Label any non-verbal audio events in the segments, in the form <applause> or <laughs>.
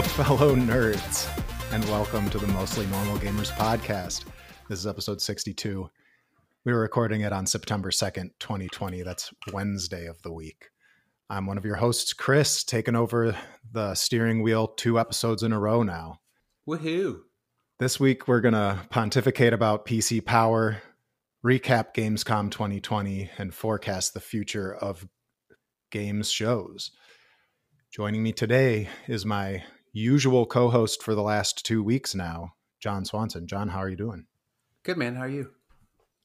Hello, fellow nerds, and welcome to the Mostly Normal Gamers podcast. This is episode 62. We were recording it on September 2nd, 2020. That's Wednesday of the week. I'm one of your hosts, Chris, taking over the steering wheel two episodes in a row now. Woohoo! This week, we're going to pontificate about PC power, recap Gamescom 2020, and forecast the future of games shows. Joining me today is my usual co host for the last two weeks now, John Swanson. John, how are you doing? Good, man. How are you?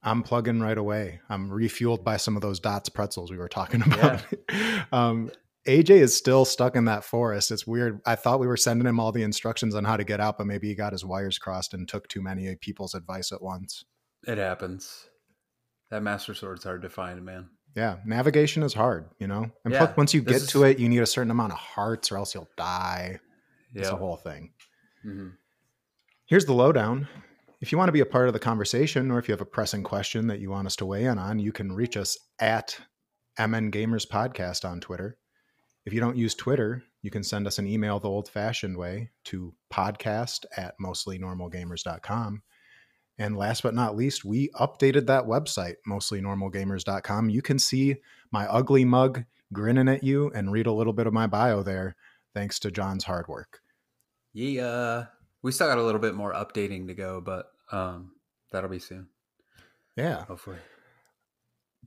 I'm plugging right away. I'm refueled by some of those dots pretzels we were talking <laughs> about. Yeah. um, AJ is still stuck in that forest. It's weird. I thought we were sending him all the instructions on how to get out, but maybe he got his wires crossed and took too many people's advice at once. It happens. That master sword's hard to find, man. Yeah, navigation is hard, you know. And yeah, once you get is... to it, you need a certain amount of hearts, or else you'll die. It's a whole thing. Mm-hmm. Here's the lowdown. If you want to be a part of the conversation, or if you have a pressing question that you want us to weigh in on, you can reach us at MN Gamers Podcast on Twitter. If you don't use Twitter, you can send us an email the old fashioned way to podcast at mostlynormalgamers.com. And last but not least, we updated that website, mostlynormalgamers.com. You can see my ugly mug grinning at you and read a little bit of my bio there, thanks to John's hard work. Yeah, we still got a little bit more updating to go, but um, that'll be soon. Yeah. Hopefully.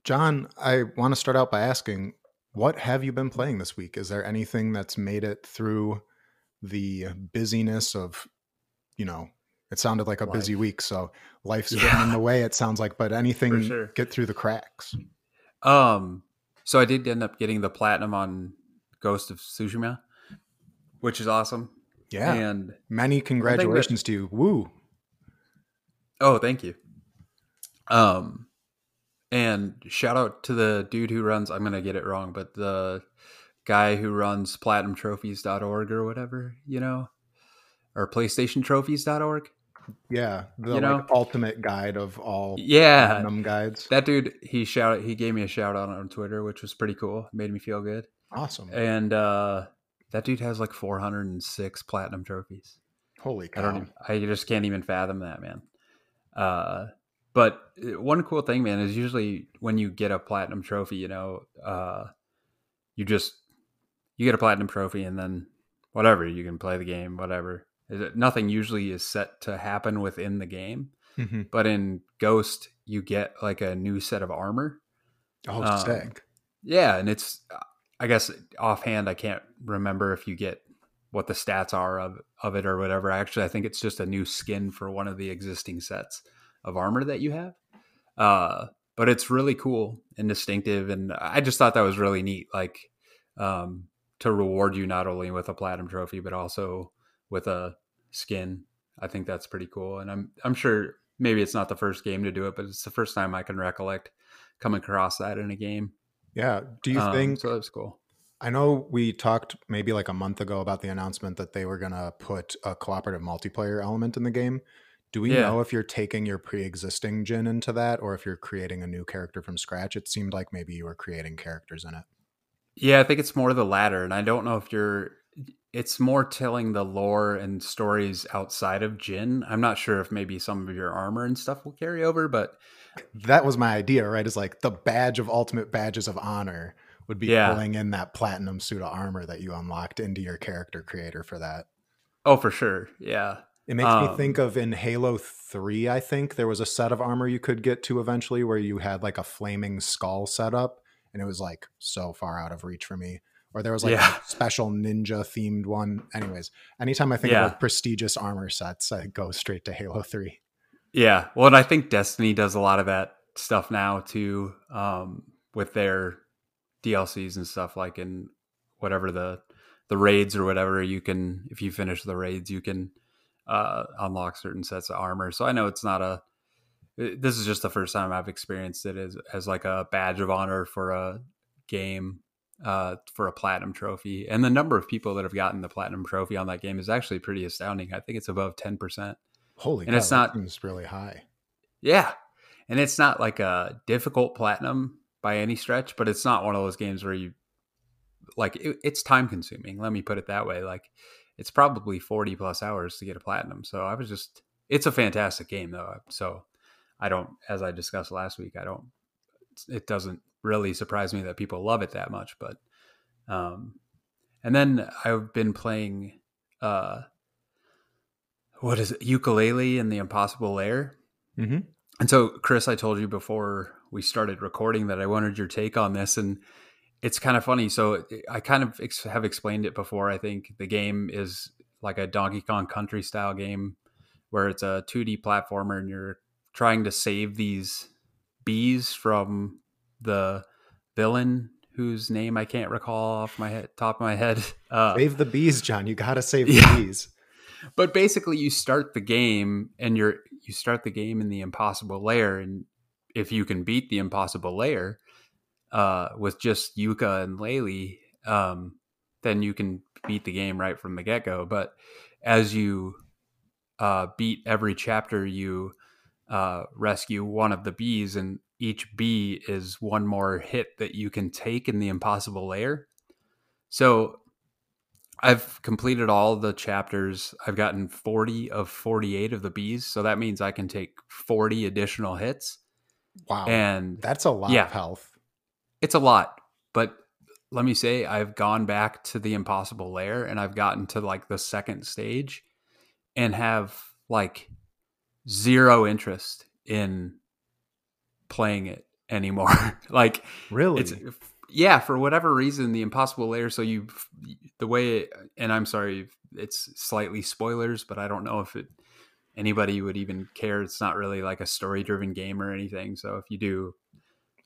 John, I want to start out by asking what have you been playing this week? Is there anything that's made it through the busyness of, you know, it sounded like a Life. busy week, so life's yeah. getting in the way. It sounds like, but anything sure. get through the cracks. Um, so I did end up getting the platinum on Ghost of Tsushima, which is awesome. Yeah, and many congratulations that, to you. Woo! Oh, thank you. Um, and shout out to the dude who runs. I'm gonna get it wrong, but the guy who runs platinumtrophies.org or whatever, you know, or PlayStationTrophies.org. Yeah, the you know? like, ultimate guide of all yeah platinum guides. That dude, he shouted, he gave me a shout out on Twitter, which was pretty cool. Made me feel good. Awesome. And uh that dude has like 406 platinum trophies. Holy cow! I don't. I just can't even fathom that, man. Uh, but uh, one cool thing, man, is usually when you get a platinum trophy, you know, uh, you just you get a platinum trophy, and then whatever you can play the game, whatever nothing usually is set to happen within the game. Mm-hmm. But in Ghost, you get like a new set of armor. Oh, um, sick. Yeah, and it's I guess offhand I can't remember if you get what the stats are of of it or whatever. Actually, I think it's just a new skin for one of the existing sets of armor that you have. Uh, but it's really cool and distinctive, and I just thought that was really neat. Like um, to reward you not only with a platinum trophy, but also with a skin. I think that's pretty cool, and I'm I'm sure maybe it's not the first game to do it, but it's the first time I can recollect coming across that in a game. Yeah. Do you um, think so? That's cool. I know we talked maybe like a month ago about the announcement that they were going to put a cooperative multiplayer element in the game. Do we yeah. know if you're taking your pre-existing Jin into that, or if you're creating a new character from scratch? It seemed like maybe you were creating characters in it. Yeah, I think it's more the latter, and I don't know if you're it's more telling the lore and stories outside of Jin. I'm not sure if maybe some of your armor and stuff will carry over, but that was my idea, right? Is like the badge of ultimate badges of honor would be yeah. pulling in that platinum suit of armor that you unlocked into your character creator for that. Oh, for sure. Yeah. It makes um, me think of in Halo 3, I think there was a set of armor you could get to eventually where you had like a flaming skull setup and it was like so far out of reach for me or there was like yeah. a <laughs> special ninja themed one. Anyways, anytime I think yeah. of prestigious armor sets, I go straight to Halo 3. Yeah. Well, and I think Destiny does a lot of that stuff now too, um, with their DLCs and stuff like in whatever the the raids or whatever you can if you finish the raids you can uh, unlock certain sets of armor. So I know it's not a this is just the first time I've experienced it as as like a badge of honor for a game uh, for a platinum trophy. And the number of people that have gotten the platinum trophy on that game is actually pretty astounding. I think it's above 10%. Holy and God, it's not it's really high. Yeah. And it's not like a difficult platinum by any stretch, but it's not one of those games where you like it, it's time consuming. Let me put it that way. Like it's probably 40 plus hours to get a platinum. So I was just, it's a fantastic game though. So I don't, as I discussed last week, I don't, it doesn't really surprise me that people love it that much. But, um, and then I've been playing, uh, what is it, Yooka-Laylee and the Impossible Lair. Mm-hmm. And so, Chris, I told you before we started recording that I wanted your take on this, and it's kind of funny. So I kind of ex- have explained it before. I think the game is like a Donkey Kong Country style game where it's a 2D platformer and you're trying to save these bees from the villain whose name I can't recall off my head, top of my head. <laughs> Uh, save the bees, John. You got to save yeah. the bees. But basically, you start the game and you're you start the game in the impossible lair and if you can beat the impossible lair uh, with just Yooka and Laylee, um, then you can beat the game right from the get go. But as you uh, beat every chapter, you uh, rescue one of the bees, and each bee is one more hit that you can take in the impossible lair. So I've completed all the chapters. I've gotten 40 of 48 of the bees. So that means I can take 40 additional hits. Wow. And that's a lot yeah, of health. It's a lot, but let me say I've gone back to the impossible lair and I've gotten to like the second stage and have like zero interest in playing it anymore. <laughs> like really it's yeah, for whatever reason the impossible lair. so you the way it, and I'm sorry it's slightly spoilers, but I don't know if it anybody would even care. It's not really like a story driven game or anything. So if you do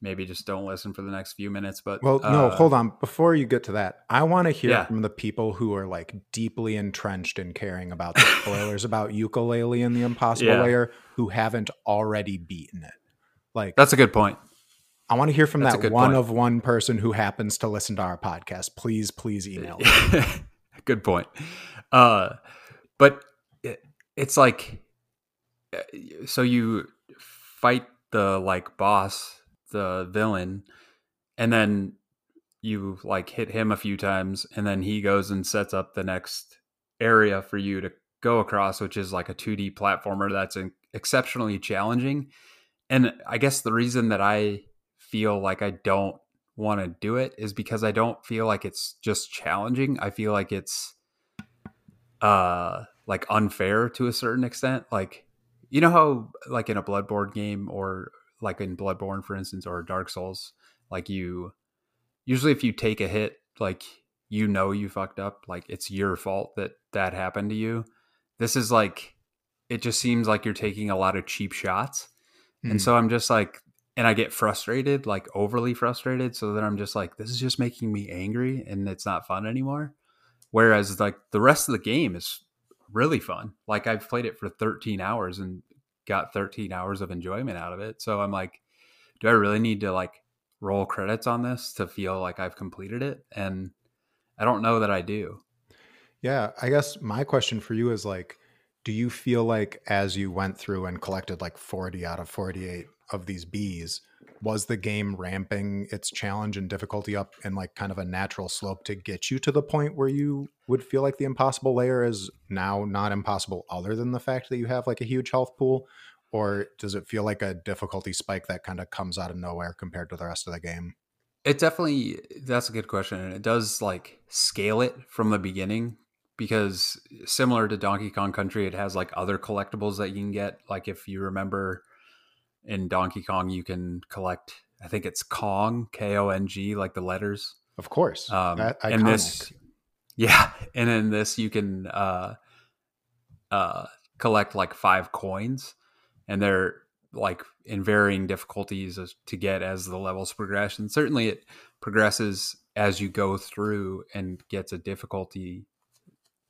maybe just don't listen for the next few minutes. But well, uh, no, hold on. Before you get to that, I want to hear yeah. from the people who are like deeply entrenched in caring about the spoilers about Yooka-Laylee and the Impossible yeah. Lair who haven't already beaten it. Like that's a good point. I want to hear from that's that one point. of one person who happens to listen to our podcast. Please, please email. <laughs> good point. Uh, but it, it's like, uh, so you fight the like boss the villain and then you like hit him a few times and then he goes and sets up the next area for you to go across which is like a 2D platformer that's exceptionally challenging and I guess the reason that I feel like I don't want to do it is because I don't feel like it's just challenging. I feel like it's uh like unfair to a certain extent. Like you know how like in a Bloodborne game or like in Bloodborne, for instance, or Dark Souls, like you usually if you take a hit, like you know you fucked up, like it's your fault that that happened to you. This is like it just seems like you're taking a lot of cheap shots. Mm. And hmm. so I'm just like and I get frustrated, like overly frustrated, so that I'm just like this is just making me angry and it's not fun anymore. Whereas like the rest of the game is really fun. Like I've played it for 13 hours and got 13 hours of enjoyment out of it. So I'm like, do I really need to like roll credits on this to feel like I've completed it? And I don't know that I do. Yeah, I guess my question for you is like, do you feel like as you went through and collected like 40 out of 48 of these bees, was the game ramping its challenge and difficulty up in like kind of a natural slope to get you to the point where you would feel like the impossible lair is now not impossible other than the fact that you have like a huge health pool? Or does it feel like a difficulty spike that kind of comes out of nowhere compared to the rest of the game? It definitely that's a good question and it does like scale it from the beginning because similar to donkey kong country it has like other collectibles that you can get. Like if you remember in Donkey Kong, you can collect. I think it's Kong, K O N G, like the letters. Of course. Um, and this, <laughs> yeah, and in this you can uh, uh, collect like five coins, and they're like in varying difficulties to get as the levels progress. And certainly, it progresses as you go through and gets a difficulty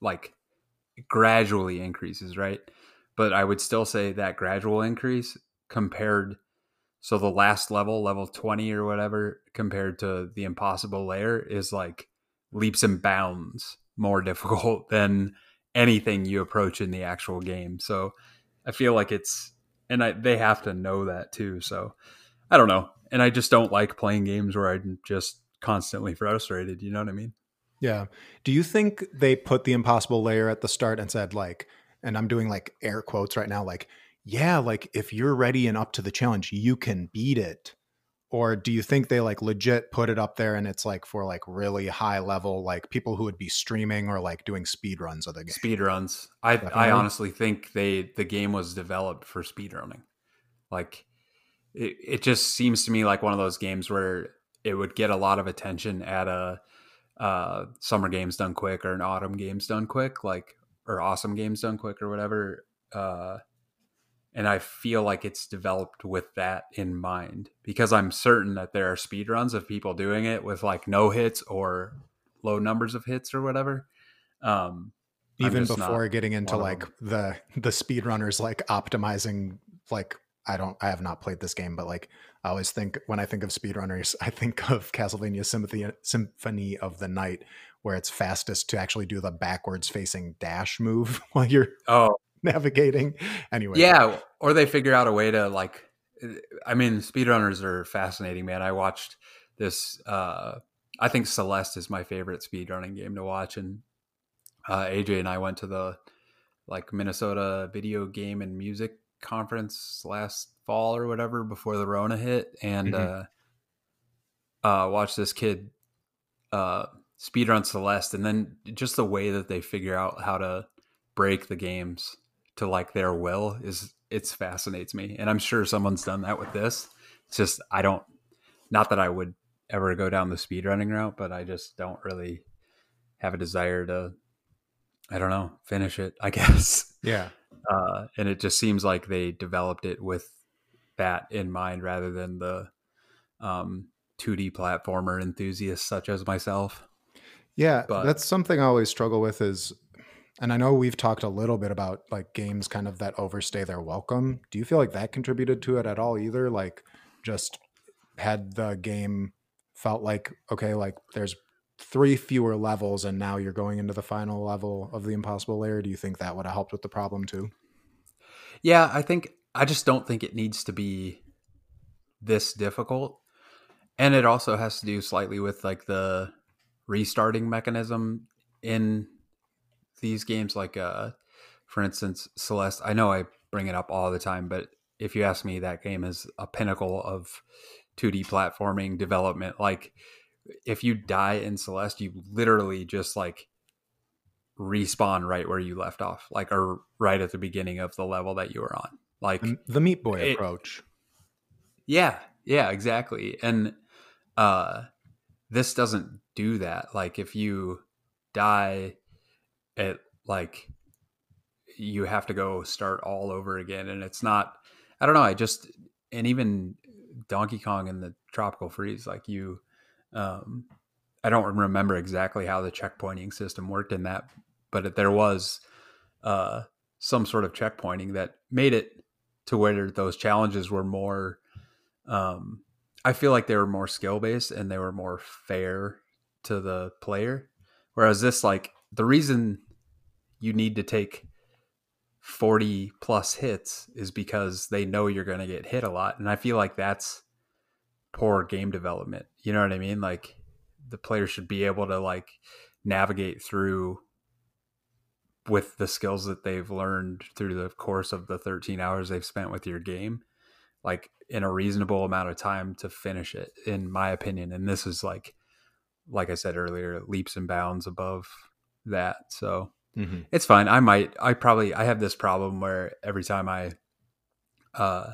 like gradually increases, right? But I would still say that gradual increase compared so the last level level 20 or whatever compared to the impossible lair is like leaps and bounds more <laughs> difficult than anything you approach in the actual game. So i feel like it's and I, they have to know that too so i don't know. And i just don't like playing games where i'm just constantly frustrated you know what i mean? Yeah. Do you think they put the impossible lair at the start and said like, and I'm doing like air quotes right now, like, yeah, like if you're ready and up to the challenge, you can beat it. Or do you think they like legit put it up there and it's like for like really high level, like people who would be streaming or like doing speed runs of the game? Speed runs. I Definitely. I honestly think they the game was developed for speed running. Like it, it just seems to me like one of those games where it would get a lot of attention at a uh, summer games done quick or an autumn games done quick, like or awesome games done quick or whatever. Uh, and I feel like it's developed with that in mind because I'm certain that there are speed runs of people doing it with like no hits or low numbers of hits or whatever. Um, Even before getting into like the the speedrunners like optimizing like I don't I have not played this game, but like I always think when I think of speedrunners, <laughs> I think of Castlevania Symphony Symphony of the Night, where it's fastest to actually do the backwards facing dash move <laughs> while you're oh <laughs> navigating. Anyway. Yeah. Or they figure out a way to like I mean, speedrunners are fascinating, man. I watched this uh I think Celeste is my favorite speedrunning game to watch and uh AJ and I went to the like Minnesota video game and music conference last fall or whatever before the Rona hit, and mm-hmm. uh, uh, watch this kid uh, speedrun Celeste, and then just the way that they figure out how to break the games to like their will is it's fascinates me, and I'm sure someone's done that with this. It's just I don't, not that I would ever go down the speed running route, but I just don't really have a desire to I don't know, finish it, I <laughs> guess. Yeah. Uh, and it just seems like they developed it with that in mind rather than the um, 2D platformer enthusiasts such as myself. Yeah, but, that's something I always struggle with is and I know we've talked a little bit about like games kind of that overstay their welcome. Do you feel like that contributed to it at all either? Like just had the game felt like okay, like there's three fewer levels and now you're going into the final level of the impossible lair do you think that would have helped with the problem too yeah i think i just don't think it needs to be this difficult and it also has to do slightly with like the restarting mechanism in these games like uh for instance celeste i know i bring it up all the time but if you ask me that game is a pinnacle of 2d platforming development like if you die in Celeste, you literally just like respawn right where you left off, like or right at the beginning of the level that you were on. Like the Meat Boy it, approach. Yeah, yeah, exactly. And uh this doesn't do that. Like if you die it like you have to go start all over again and it's not I don't know, I just and even Donkey Kong and the Tropical Freeze like you um, I don't remember exactly how the checkpointing system worked in that, but there was uh, some sort of checkpointing that made it to where those challenges were more. Um, I feel like they were more skill based and they were more fair to the player. Whereas this, like, the reason you need to take 40 plus hits is because they know you're going to get hit a lot. And I feel like that's poor game development. You know what I mean? Like the player should be able to like navigate through with the skills that they've learned through the course of the 13 hours they've spent with your game like in a reasonable amount of time to finish it in my opinion and this is like like i said earlier leaps and bounds above that so mm-hmm. it's fine i might i probably i have this problem where every time i uh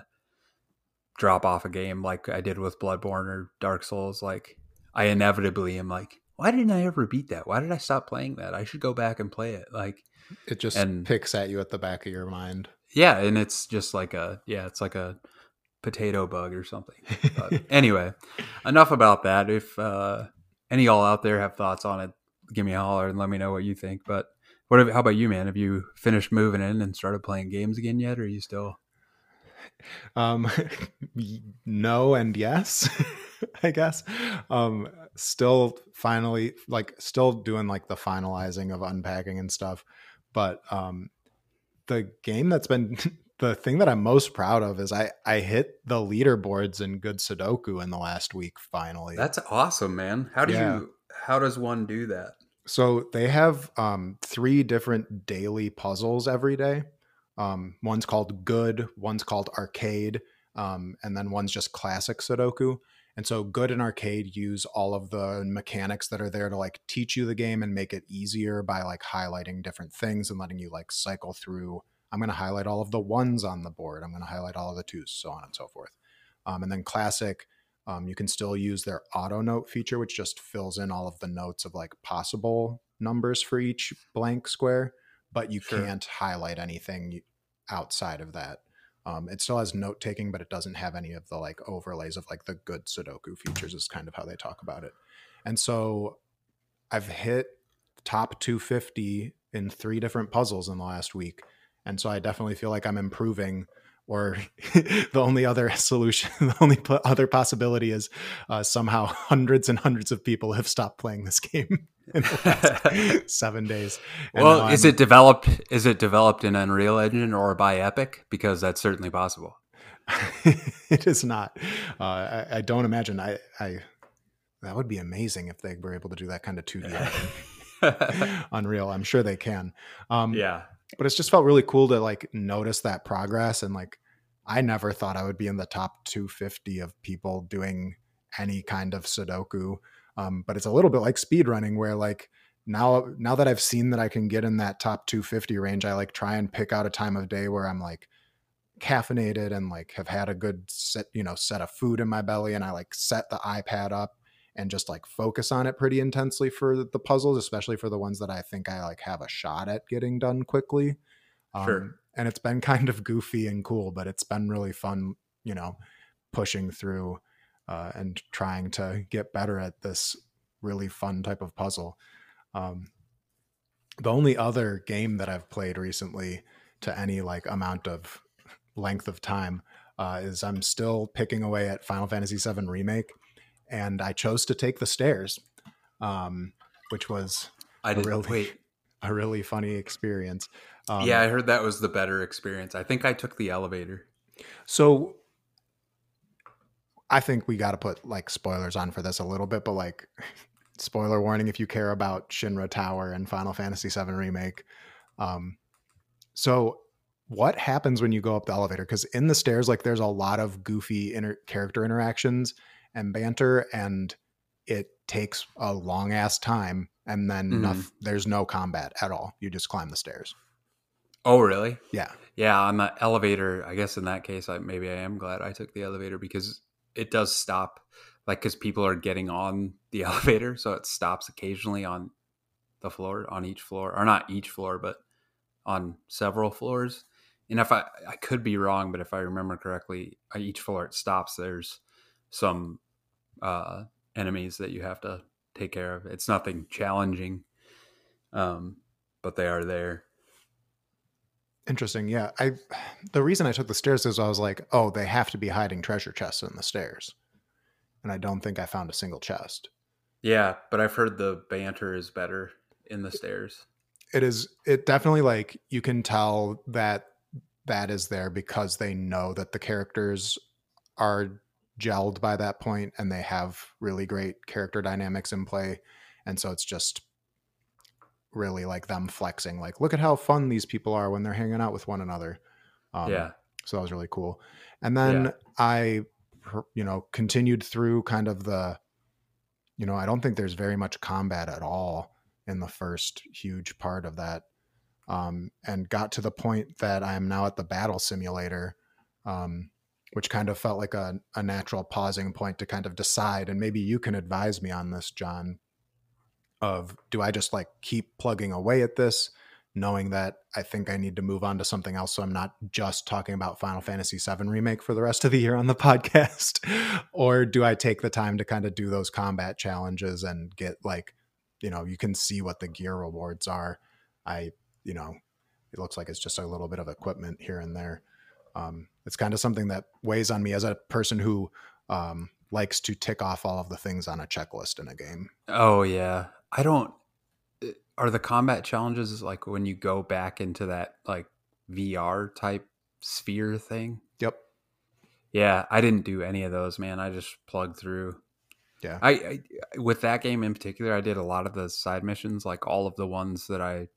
drop off a game like I did with Bloodborne or Dark Souls, like I inevitably am like, why didn't I ever beat that? Why did I stop playing that? I should go back and play it. Like it just and, picks at you at the back of your mind. Yeah, and it's just like a yeah, it's like a potato bug or something. But <laughs> anyway, enough about that. If uh, any y'all out there have thoughts on it, give me a holler and let me know what you think. But what? Have, how about you, man? Have you finished moving in and started playing games again yet, or are you still? <laughs> Um, <laughs> no and yes, <laughs> I guess. Um, still finally like still doing like the finalizing of unpacking and stuff, but um, the game that's been the thing that I'm most proud of is I I hit the leaderboards in good Sudoku in the last week finally. That's awesome, man. How do yeah. you how does one do that? So they have um, three different daily puzzles every day. Um, one's called Good, one's called Arcade, um, and then one's just classic Sudoku. And so Good and Arcade use all of the mechanics that are there to like teach you the game and make it easier by like highlighting different things and letting you like cycle through. I'm going to highlight all of the ones on the board. I'm going to highlight all of the twos, so on and so forth. Um, and then Classic um, you can still use their auto note feature, which just fills in all of the notes of like possible numbers for each blank square, but you sure. can't highlight anything outside of that. Um, it still has note taking, but it doesn't have any of the like overlays of like the good Sudoku features, is kind of how they talk about it. And so I've hit top 250 in three different puzzles in the last week. And so I definitely feel like I'm improving or <laughs> the only other solution, <laughs> the only other possibility is uh, somehow <laughs> hundreds and hundreds of people have stopped playing this game in the last seven days. And well, is it developed? Is it developed in Unreal Engine or by Epic? Because that's certainly possible. it is not. Uh, I, I, don't imagine. I, I that would be amazing if they were able to do that kind of two D Unreal. I'm sure they can. Um, yeah but it's just felt really cool to like notice that progress and like I never thought I would be in the top 250 of people doing any kind of Sudoku. Um, but it's a little bit like speed running where like now now that I've seen that I can get in that top 250 range, I like try and pick out a time of day where I'm like caffeinated and like have had a good set, you know, set of food in my belly and I like set the iPad up and just like focus on it pretty intensely for the puzzles, especially for the ones that I think I like have a shot at getting done quickly. Um, sure. And it's been <laughs> kind of goofy and cool, but it's been really fun, you know, pushing through uh, and trying to get better at this really fun type of puzzle. Um, the only other game that I've played recently to any like amount of length of time uh, is I'm still picking away at Final Fantasy VII Remake and I chose to take the stairs, um, which was I really, wait. <laughs> a really funny experience. Um, yeah, I heard that was the better experience. I think I took the elevator. So I think we got to put like spoilers on for this a little bit, but like <laughs> spoiler warning if you care about Shinra Tower and Final Fantasy VII Remake. Um, so what happens when you go up the elevator? Because in the stairs, like there's a lot of goofy inter- character interactions, and banter and it takes a long ass time and then mm-hmm. nothing, there's no combat at all. You just climb the stairs. Oh really? Yeah. Yeah on the elevator i guess in that case I, maybe i am glad i took the elevator because it does stop like because people are getting on the <laughs> elevator so it stops occasionally on the floor on each floor or not each floor but on several floors. And if i i could be wrong but if i remember correctly each floor it stops there's some uh, enemies that you have to take care of. It's nothing challenging, um, but they are there. Interesting. Yeah, I. The reason I took the stairs is I was like, oh, they have to be hiding treasure chests in the stairs, and I don't think I found a single chest. Yeah, but I've heard the banter is better in the stairs. It is. It definitely like you can tell that that is there because they know that the characters are gelled by that point and they have really great character dynamics in play. And so it's just really like them flexing like look at how fun these people are when they're hanging out with one another. Um, yeah. so that was really cool. And then yeah. i you know continued through kind of the you know i don't think there's very much combat at all in the first huge part of that um, and got to the point that i am now at the battle simulator um, which kind of felt like a, a natural pausing point to kind of decide. And maybe you can advise me on this, John. Of do I just like keep plugging away at this, knowing that I think I need to move on to something else so I'm not just talking about Final Fantasy VII Remake for the rest of the year on the <laughs> podcast? or do I take the time to kind of do those combat challenges and get like, you know, you can see what the gear rewards are. I, you know, it looks like it's just a little bit of equipment here and there. Um, it's kind of something that weighs on me as a person who um, likes to tick off all of the things on a checklist in a game. Oh yeah, I don't. Uh, are the combat challenges like when you go back into that like VR type sphere thing? Yep. Yeah, I didn't do any of those, man. I just plugged through. Yeah. I, I with that game in particular, I did a lot of the side missions, like all of the ones that I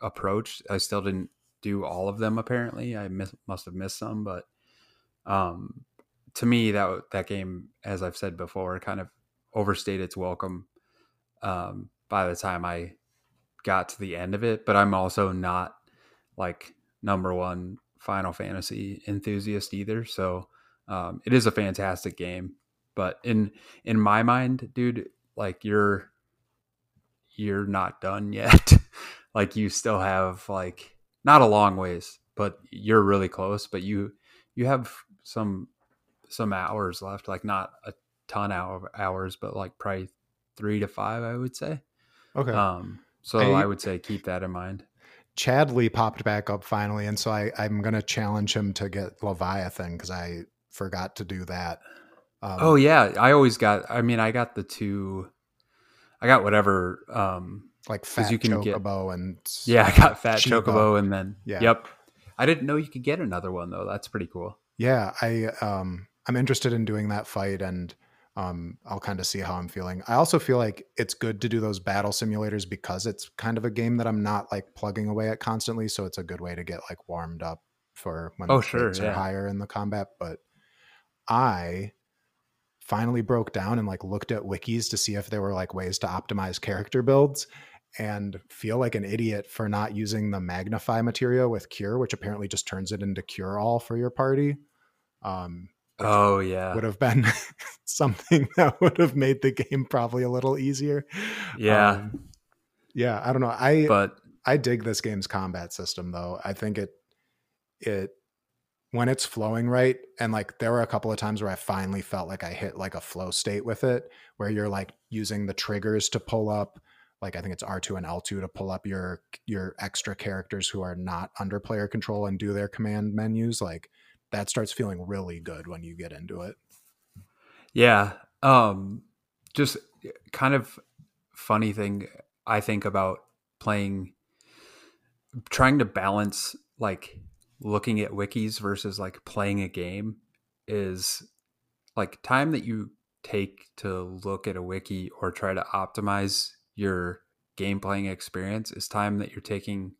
approached. I still didn't do all of them. Apparently, I miss, must have missed some, but um, to me, that that game, as I've said before, kind of overstayed its welcome. Um, by the time I got to the end of it, but I'm also not like number one Final Fantasy enthusiast either. So um, it is a fantastic game, but in in my mind, dude, like you're you're not done <laughs> yet. like you still have like not a long ways, but you're really close. But you you have some some hours left, like not a ton of hours, but like probably three to five, I would say. Okay. Um, so I, I would say keep that in mind. Chadley popped back up finally, and so I, I'm going to challenge him to get Leviathan because I forgot to do that. Um, oh yeah, I always got. I mean, I got the two. I got whatever. Um, like fat you can chocobo get, and yeah, I got fat chocobo, and then yeah. yep. I didn't know you could get another one though. That's pretty cool. Yeah, I um, I'm interested in doing that fight, and um, I'll kind of see how I'm feeling. I also feel like it's good to do those battle simulators because it's kind of a game that I'm not like plugging away at constantly. So it's a good way to get like warmed up for when oh, the sure, yeah. are higher in the combat. But I finally broke down and like looked at wikis to see if there were like ways to optimize character builds and feel like an idiot for not using the magnify materia with cure, which apparently just turns it into cure all for your party. Um, oh yeah. would have been <laughs> something <laughs> that would have made the game probably a little easier. Yeah. Um, yeah i don't know. I but i dig this game's combat system though. I think it it when it's flowing right and like there were a couple of times where i finally felt like i hit like a flow state with it where you're like using the triggers to pull up like i think it's r2 and l2 to pull up your your extra characters who are not under player control and do their command menus like that starts feeling really good when you get into it. Yeah. Um just kind of funny thing I think about playing trying to balance like looking at wikis versus like playing a game is like time that you take to look at a wiki or try to optimize your game playing experience is time that you're taking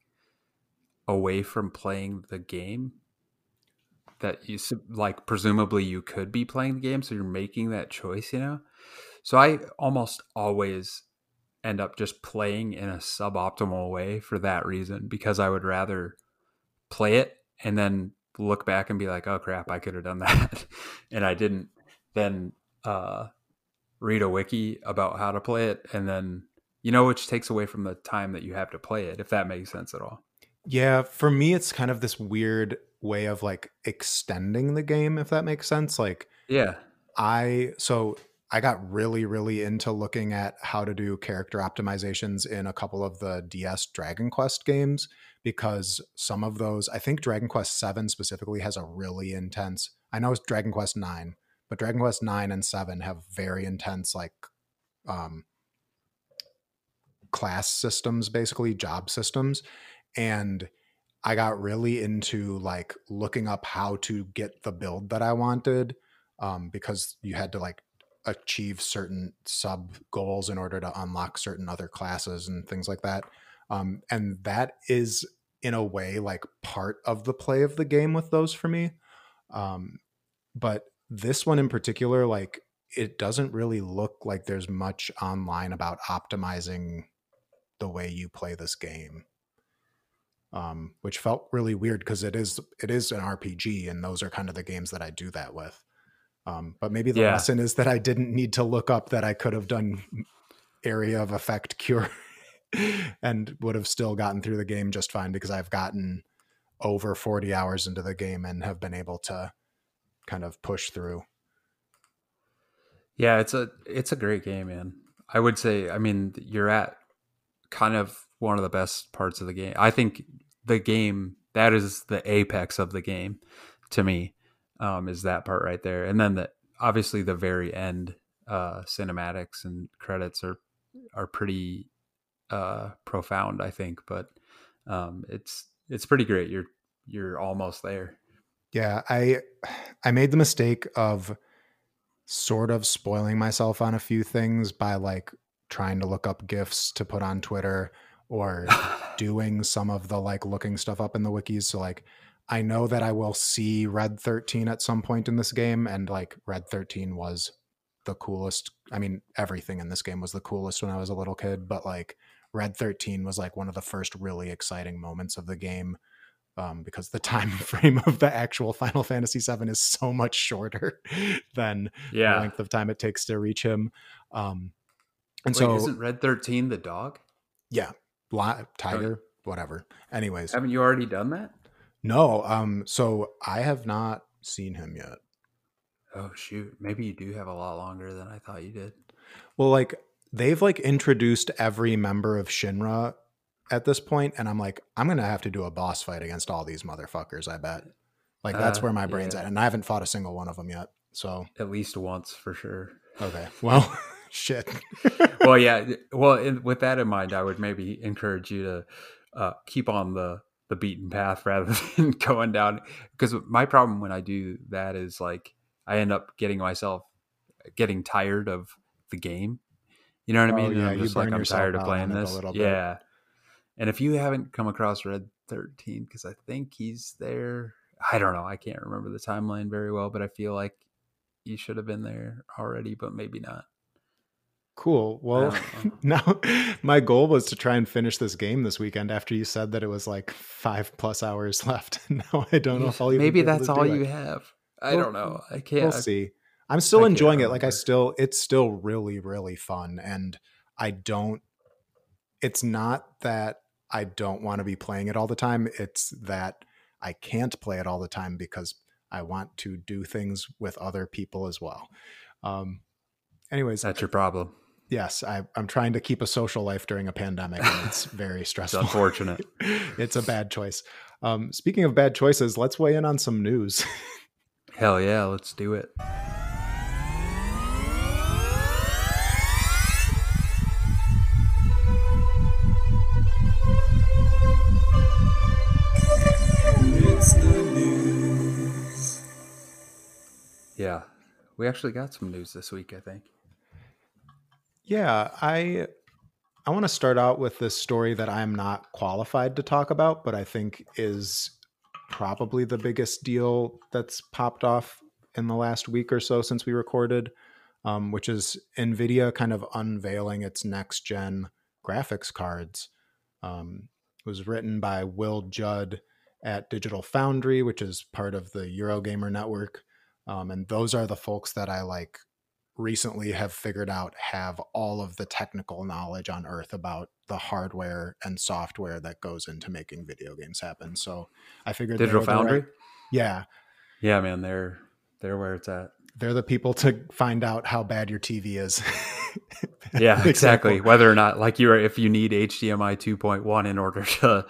away from playing the game that you like presumably you could be playing the game so you're making that choice you know? So i almost always end up just playing in a suboptimal way for that reason because i would rather play it and then look back and be like oh crap i could have done <laughs> that and i didn't. Then uh read a wiki about how to play it and then you know which takes away from the time that you have to play it if that makes sense at all. Yeah for me it's kind of this weird way of like extending the game if that makes sense like yeah. I so i got really really into looking at how to do character optimizations in a couple of the ds dragon quest games because some of those i think dragon quest 7 specifically has a really intense i know it's dragon quest 9 but dragon quest 9 and 7 have very intense like um class systems basically job systems and I got really into like looking up how to get the build that I wanted um, because you had to like achieve certain sub goals in order to unlock certain other classes and things like that. Um, and that is in a way like part of the play of the game with those for me. Um, but this one in particular, like it doesn't really look like there's much online about optimizing the way you play this game um, which felt really weird because it is it is an RPG, and those are kind of the games that I do that with. Um, but maybe the yeah. lesson is that I didn't need to look up that I could have done area of effect cure <laughs> and would have still gotten through the game just fine because I've gotten over 40 hours into the game and have been able to kind of push through. Yeah, it's a it's a great game, man. I would say, I mean, you're at kind of one of the best parts of the game. I think the game that is the apex of the game to me um, is that part right there, and then the obviously the very end uh, cinematics and credits are are pretty uh, profound, I think, but um, it's it's pretty great. You're you're almost there. Yeah, I I made the mistake of sort of spoiling myself on a few things by like trying to look up gifs to put on Twitter or <laughs> doing some of the like looking stuff up in the wikis. So like I know that I will see Red 13 at some point in this game and like Red 13 was the coolest. I mean, everything in this game was the coolest when I was a little kid, but like Red 13 was like one of the first really exciting moments of the game. Um, because the <laughs> time frame of the actual Final Fantasy VII is so much shorter <laughs> than yeah. the length of time it takes to reach him. Um, and Wait, so, isn't Red Thirteen the dog? Yeah, tiger, whatever. Anyways, haven't you already done that? No. Um. So I have not seen him yet. Oh shoot! Maybe you do have a lot longer than I thought you did. Well, like they've like introduced every member of Shinra at this point, and I'm like, I'm gonna have to do a boss fight against all these motherfuckers. I bet. Like that's uh, where my brain's yeah. at, and I haven't fought a single one of them yet. So at least once for sure. Okay. Well. <laughs> Shit. <laughs> well, yeah. Well, in, with that in mind, I would maybe encourage you to uh, keep on the the beaten path <laughs> rather than going down. Because my problem when I do that is like I end up getting myself getting tired of the game. You know what oh, I mean? Yeah, I'm just like I'm tired of playing this. Yeah. And if you haven't come across Red 13, because I think he's there. I don't know. I can't remember the timeline very well, but I feel like you should have been there already, but maybe not. Cool. Well, <laughs> now my goal was to try and finish this game this weekend after you said that it was like five plus hours <laughs> left. now I don't know if I'll Maybe that's all you have. I don't know. I can't. We'll see. I'm still I enjoying it. Like I still, it's still really, really fun. And I don't, it's not that I don't want to be playing it all the time. It's that I can't play it all the time because I want to do things with other people as well. Um, anyways, that's your problem yes, I, am trying to keep a social life during a pandemic, and it's <laughs> very stressful. it's unfortunate. <laughs> it's a bad choice. Um, speaking of bad choices, let's weigh in on some news. <laughs> Hell yeah, let's do it. Yeah, we actually got some news this week, I think. Yeah, I I want to start out with this story that I'm not qualified to talk about, but I think is probably the biggest deal that's popped off in the last week or so since we recorded, um, which is NVIDIA kind of unveiling its next gen graphics cards. Um, it was written by Will Judd at Digital Foundry, which is part of the Eurogamer network. Um, and those are the folks that I like recently have figured out have all of the technical knowledge on earth about the hardware and software that goes into making video games happen. So I figured Digital Foundry. Right, yeah. Yeah, man, they're they're where it's at. They're the people to find out how bad your TV is. <laughs> yeah, exactly. Whether or not like you're if you need HDMI 2.1 in order to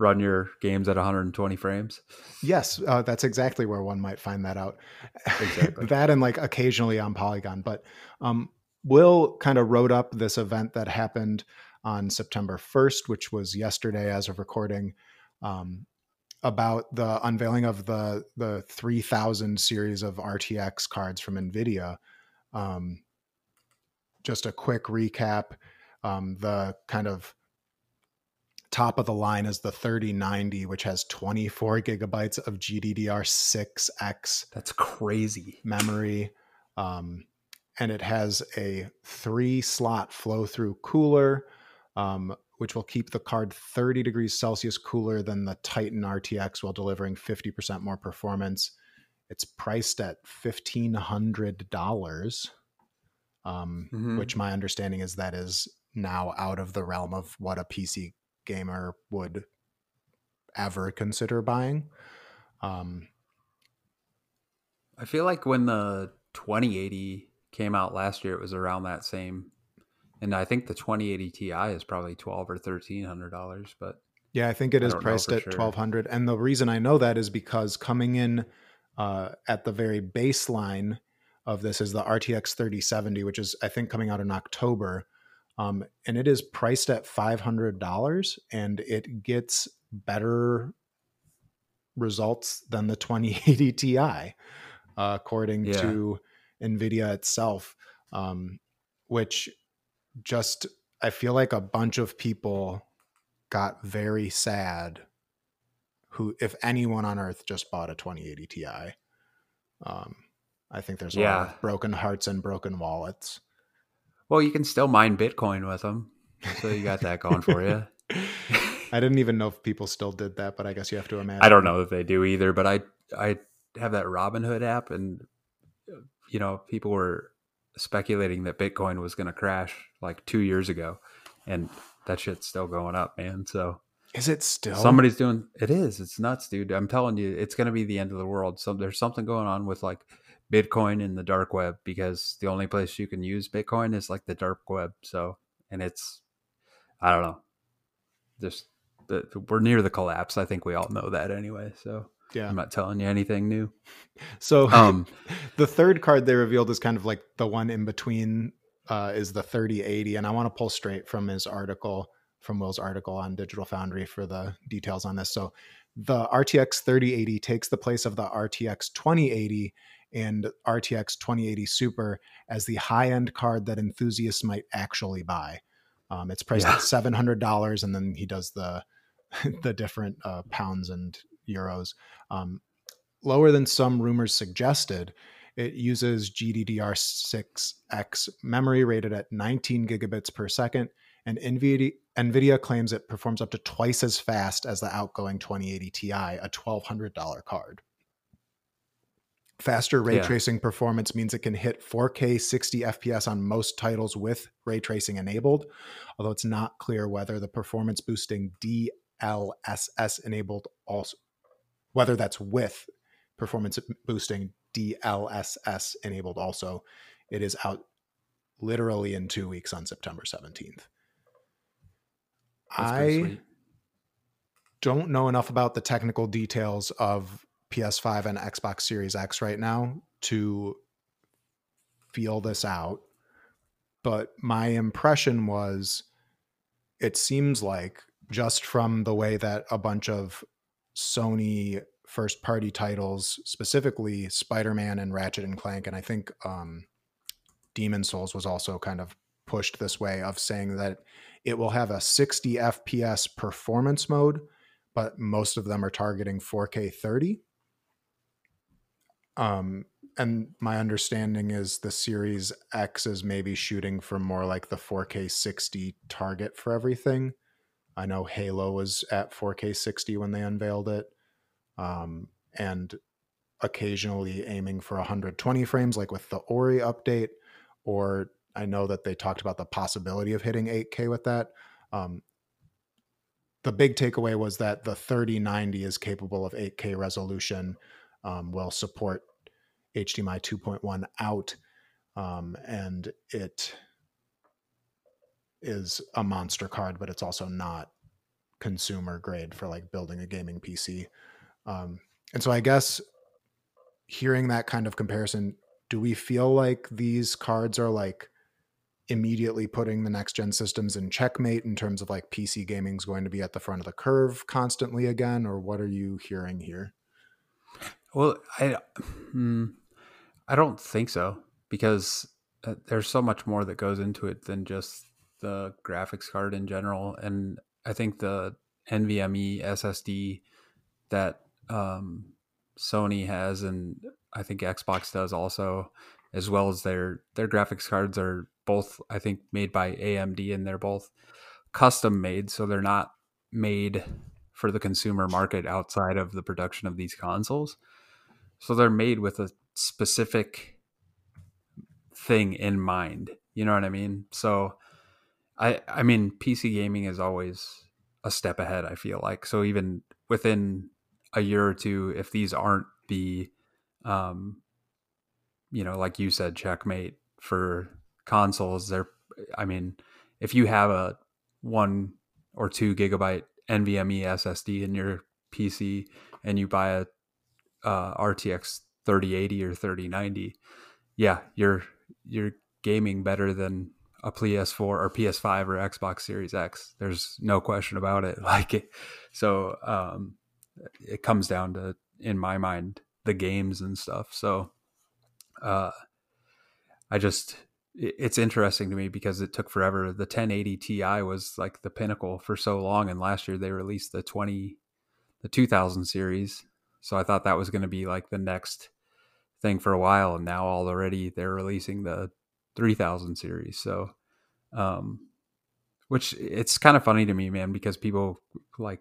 run your games at 120 frames. Yes, uh, that's exactly where one might find that out. Exactly. <laughs> that and like occasionally on Polygon. But um, Will kind of wrote up this event that happened on September 1st, which was yesterday as of recording, um, about the unveiling of the the 3000 series of RTX cards from NVIDIA. Um, just a quick recap. Um, the kind of top of the line is the 3090 which has 24 gigabytes of gddr6x that's crazy memory um, and it has a three slot flow through cooler um, which will keep the card 30 degrees celsius cooler than the titan rtx while delivering 50% more performance it's priced at $1500 um, mm-hmm. which my understanding is that is now out of the realm of what a pc gamer would ever consider buying. Um, I feel like when the 2080 came out last year, it was around that same. And I think the 2080 Ti is probably twelve or thirteen hundred dollars. But yeah, I think it is priced at sure. twelve hundred. And the reason I know that is because coming in uh, at the very baseline of this is the RTX 3070, which is I think coming out in October. Um, and it is priced at $500 and it gets better results than the 2080 <laughs> Ti, uh, according yeah. to NVIDIA itself, um, which just, I feel like a bunch of people got very sad who, if anyone on earth just bought a 2080 Ti. Um, I think there's a yeah. lot of broken hearts and broken wallets. Well, you can still mine Bitcoin with them. So you got that going for you. <laughs> I didn't even know if people still did that, but I guess you have to imagine. I don't know if they do either, but I I have that Robinhood app, and you know people were speculating that Bitcoin was going to crash like two years ago, and that shit's still going up, man. So is it still? Somebody's doing it. Is it's nuts, dude. I'm telling you, it's going to be the end of the world. So there's something going on with like Bitcoin in the dark web because the only place you can use Bitcoin is like the dark web. So and it's I don't know, just the, we're near the collapse. I think we all know that anyway. So yeah, I'm not telling you anything new. <laughs> So um, <laughs> the third card they revealed is kind of like the one in between uh, is the 3080, and I want to pull straight from his article from Will's article on Digital Foundry for the details on this. So the RTX 3080 takes the place of the RTX 2080 and RTX 2080 Super as the high end card that enthusiasts might actually buy. Um, it's priced yeah. at seven hundred dollars, and then he does the <laughs> the different uh, pounds and euros. Um, lower than some rumors suggested. It uses GDDR6X memory rated at 19 gigabits per second, and NVIDIA, NVIDIA claims it performs up to twice as fast as the outgoing 2080 Ti, a $1,200 card. Faster ray yeah. tracing performance means it can hit 4K 60 FPS on most titles with ray tracing enabled, although it's not clear whether the performance boosting DLSS enabled also whether that's with performance boosting DLSS enabled also. It is out literally in 2 weeks on September 17th. I don't know enough about the technical details of PS5 and Xbox Series X right now to feel this out. But my impression was it seems like just from the way that a bunch of Sony first party titles, specifically Spider Man and Ratchet and Clank, and I think um, Demon's Souls was also kind of pushed this way of saying that it will have a 60 FPS performance mode, but most of them are targeting 4K 30. Um, and my understanding is the Series X is maybe shooting for more like the 4K 60 target for everything. I know Halo was at 4K 60 when they unveiled it, um, and occasionally aiming for 120 frames, like with the Ori update. Or I know that they talked about the possibility of hitting 8K with that. Um, the big takeaway was that the 3090 is capable of 8K resolution um, will support HDMI 2.1 out, um, and it is a monster card, but it's also not consumer grade for like building a gaming PC. Um, and so I guess hearing that kind of comparison, do we feel like these cards are like immediately putting the next gen systems in checkmate in terms of like PC gaming is going to be at the front of the curve constantly again, or what are you hearing here? Well, I, hmm, I don't think so because uh, there's so much more that goes into it than just the graphics card in general, and I think the NVMe SSD that um, Sony has, and I think Xbox does also, as well as their their graphics cards are both I think made by AMD, and they're both custom made, so they're not made for the consumer market outside of the production of these consoles. So they're made with a specific thing in mind. You know what I mean? So I I mean PC gaming is always a step ahead, I feel like. So even within a year or two, if these aren't the um you know, like you said, checkmate for consoles, they're I mean, if you have a one or two gigabyte NVMe SSD in your PC and you buy a uh, RTX 3080 or 3090, yeah, you're you're gaming better than a PS4 or PS5 or Xbox Series X. There's no question about it. <laughs> Like it, so um, it comes down to, in my mind, the games and stuff. So, uh, I just it's interesting to me because it took forever. The 1080 Ti was like the pinnacle for so long, and last year they released the 20, the 2000 series. So I thought that was going to be like the next thing for a while, and now already they're releasing the 3000 series. So, um, which it's kind of funny to me, man, because people like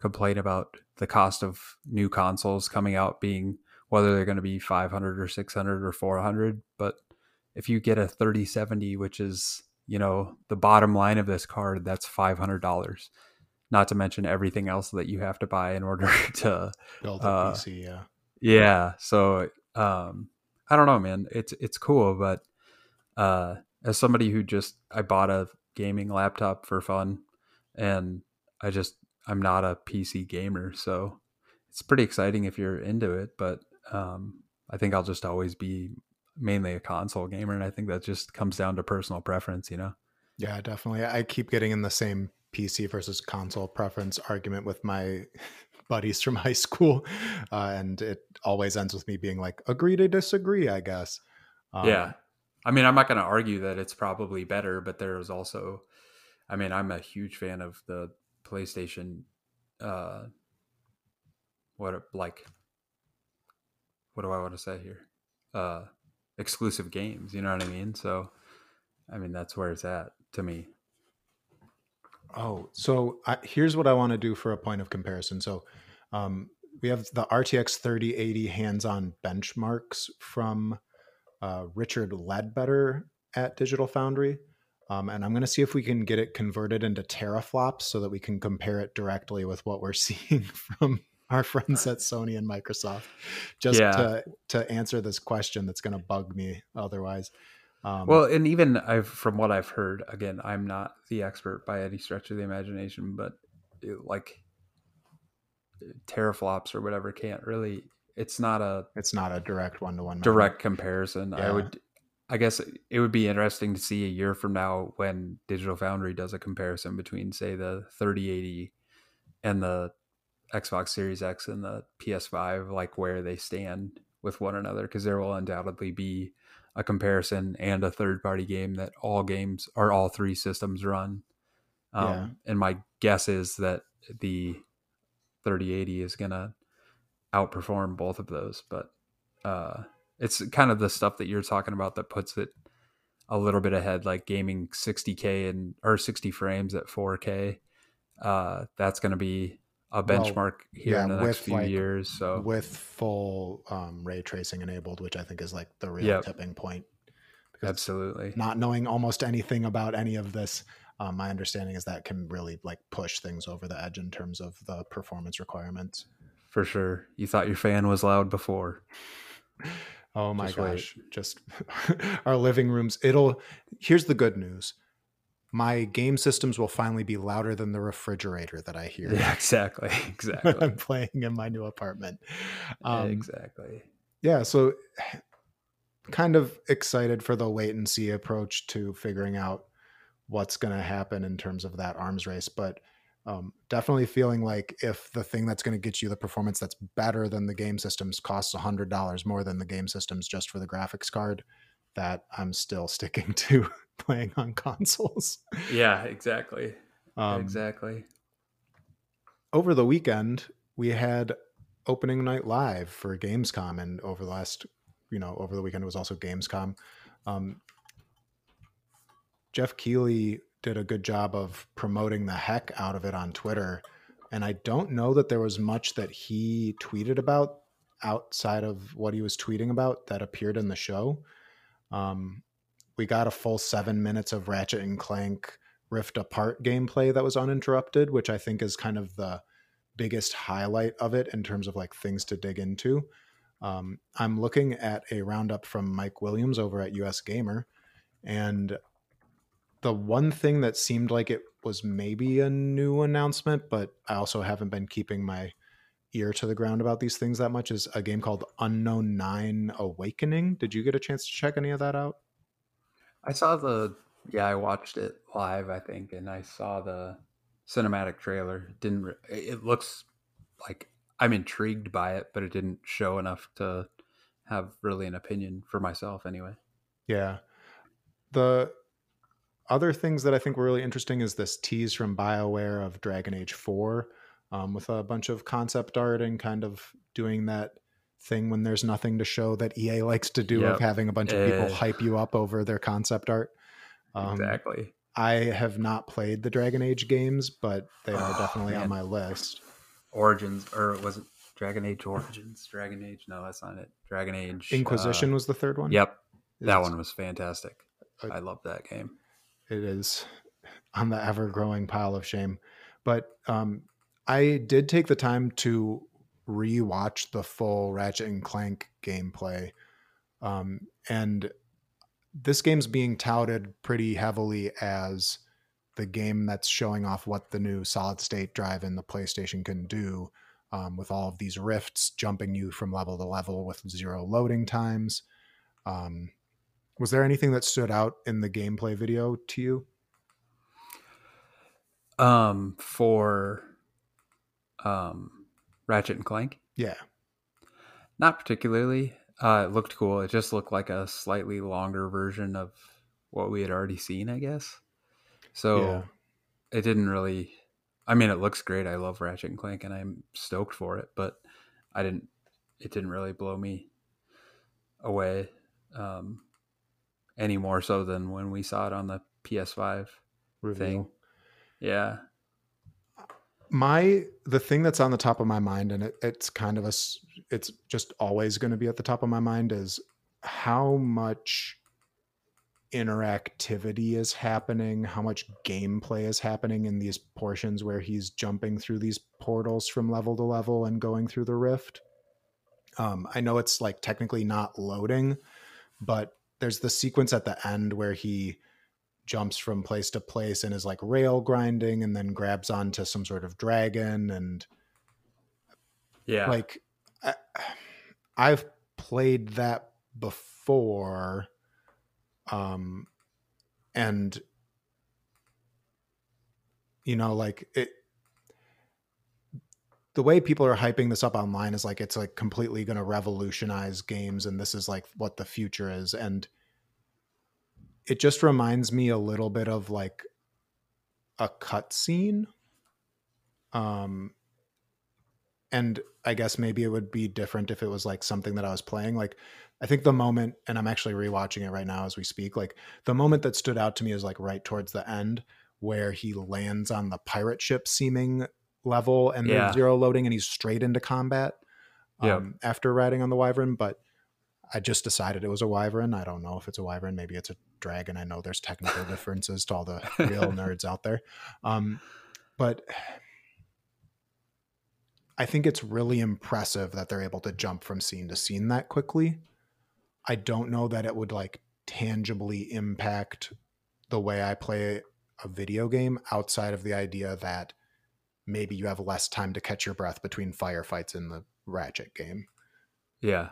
complain about the cost of new consoles coming out being whether they're going to be 500 or 600 or 400, but if you get a 3070, which is, you know, the bottom line of this card, that's $500. Not to mention everything else that you have to buy in order <laughs> to build a uh, PC. Yeah. Yeah. So, um, I don't know, man. It's, it's cool, but, uh, as somebody who just, I bought a gaming laptop for fun and I just, I'm not a PC gamer. So it's pretty exciting if you're into it, but, um, I think I'll just always be mainly a console gamer, and I think that just comes down to personal preference, you know. Yeah, definitely. I keep getting in the same PC versus console preference argument with my <laughs> buddies from high school, uh, and it always ends with me being like, "Agree to disagree," I guess. Um, yeah, I mean, I'm not going to argue that it's probably better, but there's also, I mean, I'm a huge fan of the PlayStation. Uh, what like, what do I want to say here? Uh, exclusive games. You know what I mean? So, I mean, that's where it's at to me. Oh, so I, here's what I want to do for a point of comparison. So, um, we have the RTX 3080 hands-on benchmarks from uh, Richard Leadbetter at Digital Foundry. Um, and I'm going to see if we can get it converted into teraflops so that we can compare it directly with what we're <laughs> seeing from our friends at Sony and Microsoft just yeah. to to answer this question that's going to bug me otherwise. Um, well, and even I've from what I've heard, again, I'm not the expert by any stretch of the imagination, but it, like teraflops or whatever can't really. It's not a. It's not a direct one to one. Direct comparison. Yeah. I would. I guess it would be interesting to see a year from now when Digital Foundry does a comparison between, say, the 3080 and the Xbox Series X and the PS5, like where they stand with one another, because there will undoubtedly be a comparison and a third party game that all games or all three systems run. Um, yeah. And my guess is that the 3080 is going to outperform both of those. But uh, it's kind of the stuff that you're talking about that puts it a little bit ahead, like gaming 60K and or 60 frames at 4K. Uh, that's going to be a benchmark well, here yeah, in the next few like, years. So with full um, ray tracing enabled, which I think is like the real yep. tipping point. Absolutely. Not knowing almost anything about any of this, um, my understanding is that can really like push things over the edge in terms of the performance requirements. For sure. You thought your fan was loud before. <laughs> Oh my just gosh. Wait. Just <laughs> our living rooms. It'll here's the good news my game systems will finally be louder than the refrigerator that I hear. Yeah, exactly. <laughs> Exactly. I'm playing in my new apartment. Um, exactly. Yeah. So, <sighs> kind of excited for the wait and see approach to figuring out what's going to happen in terms of that arms race. But um, definitely feeling like if the thing that's going to get you the performance that's better than the game systems costs $100 more than the game systems just for the graphics card, that I'm still sticking <laughs> to playing on consoles. Yeah, exactly. Um, exactly. Over the weekend, we had opening night live for Gamescom, and over the last, you know, over the weekend it was also Gamescom. Um, Geoff Keighley did a good job of promoting the heck out of it on Twitter. And I don't know that there was much that he tweeted about outside of what he was tweeting about that appeared in the show. Um, we got a full seven minutes of Ratchet and Clank Rift Apart gameplay that was uninterrupted, which I think is kind of the biggest highlight of it in terms of like things to dig into. Um, I'm looking at a roundup from Mike Williams over at US Gamer, and the one thing that seemed like it was maybe a new announcement, but I also haven't been keeping my ear to the ground about these things that much is a game called Unknown Nine Awakening. Did you get a chance to check any of that out? I saw the yeah, I watched it live, I think, and I saw the cinematic trailer. It didn't re- it looks like I'm intrigued by it, but it didn't show enough to have really an opinion for myself anyway. Yeah. The other things that I think were really interesting is this tease from BioWare of Dragon Age 4 um, with a bunch of concept art and kind of doing that thing when there's nothing to show that EA likes to do yep. of having a bunch of people uh, hype you up over their concept art. Um, exactly. I have not played the Dragon Age games, but they are oh, definitely man. on my list. Origins, or was it Dragon Age Origins? Dragon Age? No, that's not it. Dragon Age Inquisition uh, was the third one. Yep, that one was fantastic. I love that game. It is on the ever growing pile of shame. But um, I did take the time to rewatch the full Ratchet and Clank gameplay. Um, and this game's being touted pretty heavily as the game that's showing off what the new solid state drive in the PlayStation can do um, with all of these rifts jumping you from level to level with zero loading times. Um, was there anything that stood out in the gameplay video to you? Um, for um, Ratchet and Clank. Yeah. Not particularly. Uh, it looked cool. It just looked like a slightly longer version of what we had already seen, I guess. So yeah. it didn't really. I mean, it looks great. I love Ratchet and Clank, and I'm stoked for it. But I didn't. It didn't really blow me away um, any more so than when we saw it on the PS5 Reveal. thing. Yeah, my the thing that's on the top of my mind and it, it's kind of a it's just always going to be at the top of my mind is how much interactivity is happening how much gameplay is happening in these portions where he's jumping through these portals from level to level and going through the rift. Um, i know it's like technically not loading but there's the sequence at the end where he jumps from place to place and is like rail grinding and then grabs onto some sort of dragon and yeah. Like I, i've played that before um and you know like it the way people are hyping this up online is like it's like completely going to revolutionize games and this is like what the future is and it just reminds me a little bit of like a cutscene. Um, and I guess maybe it would be different if it was like something that I was playing. Like, I think the moment, and I'm actually rewatching it right now as we speak. Like, the moment that stood out to me is like right towards the end where he lands on the pirate ship seeming level and yeah. zero loading and he's straight into combat um, yeah. after riding on the wyvern. But I just decided it was a wyvern. I don't know if it's a wyvern. Maybe it's a dragon. I know there's technical <laughs> differences to all the real nerds out there. Um, but I think it's really impressive that they're able to jump from scene to scene that quickly. I don't know that it would like tangibly impact the way I play a video game outside of the idea that maybe you have less time to catch your breath between firefights in the Ratchet game. Yeah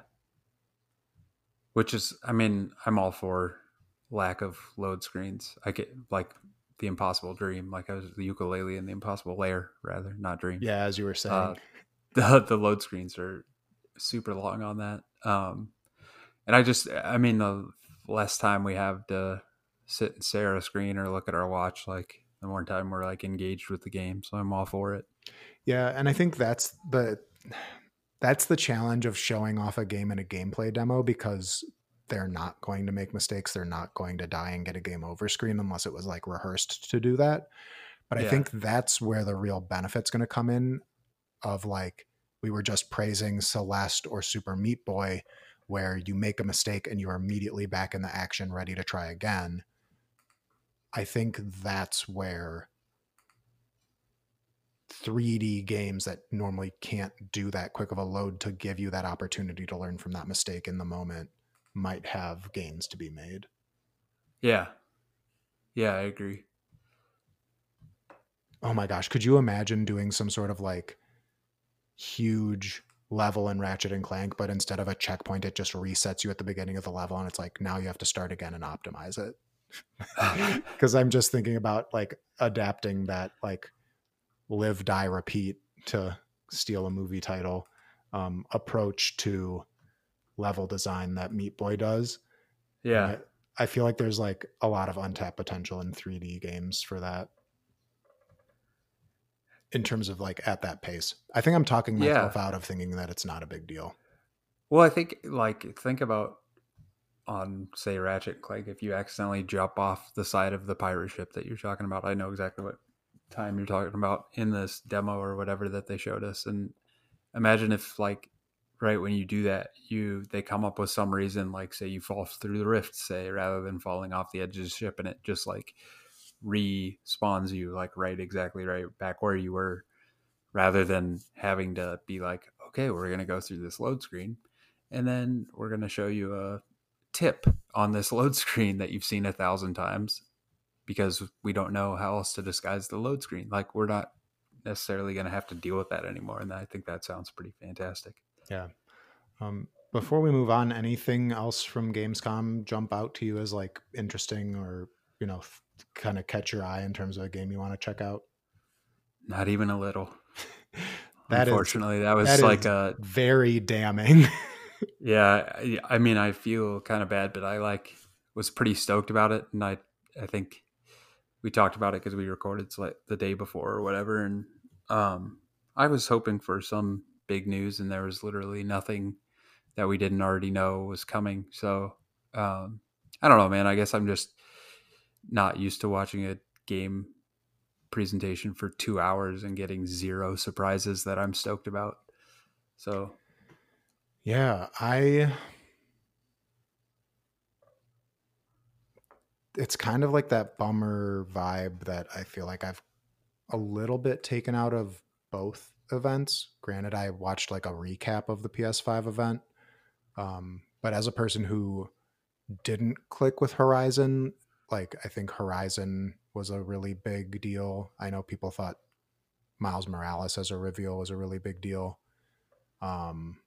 which is i mean i'm all for lack of load screens. I get like the impossible dream like i was the Yooka-Laylee and the impossible lair rather not dream. Yeah as you were saying. uh, <laughs> the, the load screens are super long on that. Um and i just i mean the less time we have to sit and stare at a screen or look at our watch like the more time we're like engaged with the game so i'm all for it. Yeah and i think that's the that's the challenge of showing off a game in a gameplay demo because they're not going to make mistakes. They're not going to die and get a game over screen unless it was like rehearsed to do that. But yeah. I think that's where the real benefit's going to come in of like we were just praising Celeste or Super Meat Boy where you make a mistake and you're immediately back in the action ready to try again. I think that's where 3D games that normally can't do that quick of a load to give you that opportunity to learn from that mistake in the moment might have gains to be made. Yeah. Yeah, I agree. Oh my gosh, could you imagine doing some sort of like huge level in Ratchet and Clank, but instead of a checkpoint, it just resets you at the beginning of the level and it's like now you have to start again and optimize it. <laughs> Because I'm just thinking about like adapting that like live, die, repeat to steal a movie title um, approach to level design that Meat Boy does. Yeah. I feel like there's like a lot of untapped potential in 3D games for that. In terms of like at that pace, I think I'm talking myself yeah. out of thinking that it's not a big deal. Well, I think like think about on say Ratchet Clank if you accidentally jump off the side of the pirate ship that you're talking about. I know exactly what time you're talking about in this demo or whatever that they showed us and imagine if like right when you do that you they come up with some reason like say you fall through the rift say rather than falling off the edge of the ship and it just like respawns you like right exactly right back where you were rather than having to be like okay we're going to go through this load screen and then we're going to show you a tip on this load screen that you've seen a thousand times because we don't know how else to disguise the load screen. Like we're not necessarily going to have to deal with that anymore. And I think that sounds pretty fantastic. Yeah. Um, before we move on, anything else from Gamescom jump out to you as like interesting or, you know, f- kind of catch your eye in terms of a game you want to check out? Not even a little. <laughs> that Unfortunately, is, that was that like a very damning. <laughs> yeah. I mean, I feel kind of bad, but I like was pretty stoked about it. And I, I think we talked about it because we recorded like the day before or whatever, and um, I was hoping for some big news, and there was literally nothing that we didn't already know was coming. So um, I don't know, man. I guess I'm just not used to watching a game presentation for two hours and getting zero surprises that I'm stoked about. So yeah, I it's kind of like that bummer vibe that I feel like I've a little bit taken out of both events. Granted, I watched like a recap of the PS5 event, um, but as a person who didn't click with Horizon, like I think Horizon was a really big deal. I know people thought Miles Morales as a reveal was a really big deal. Um,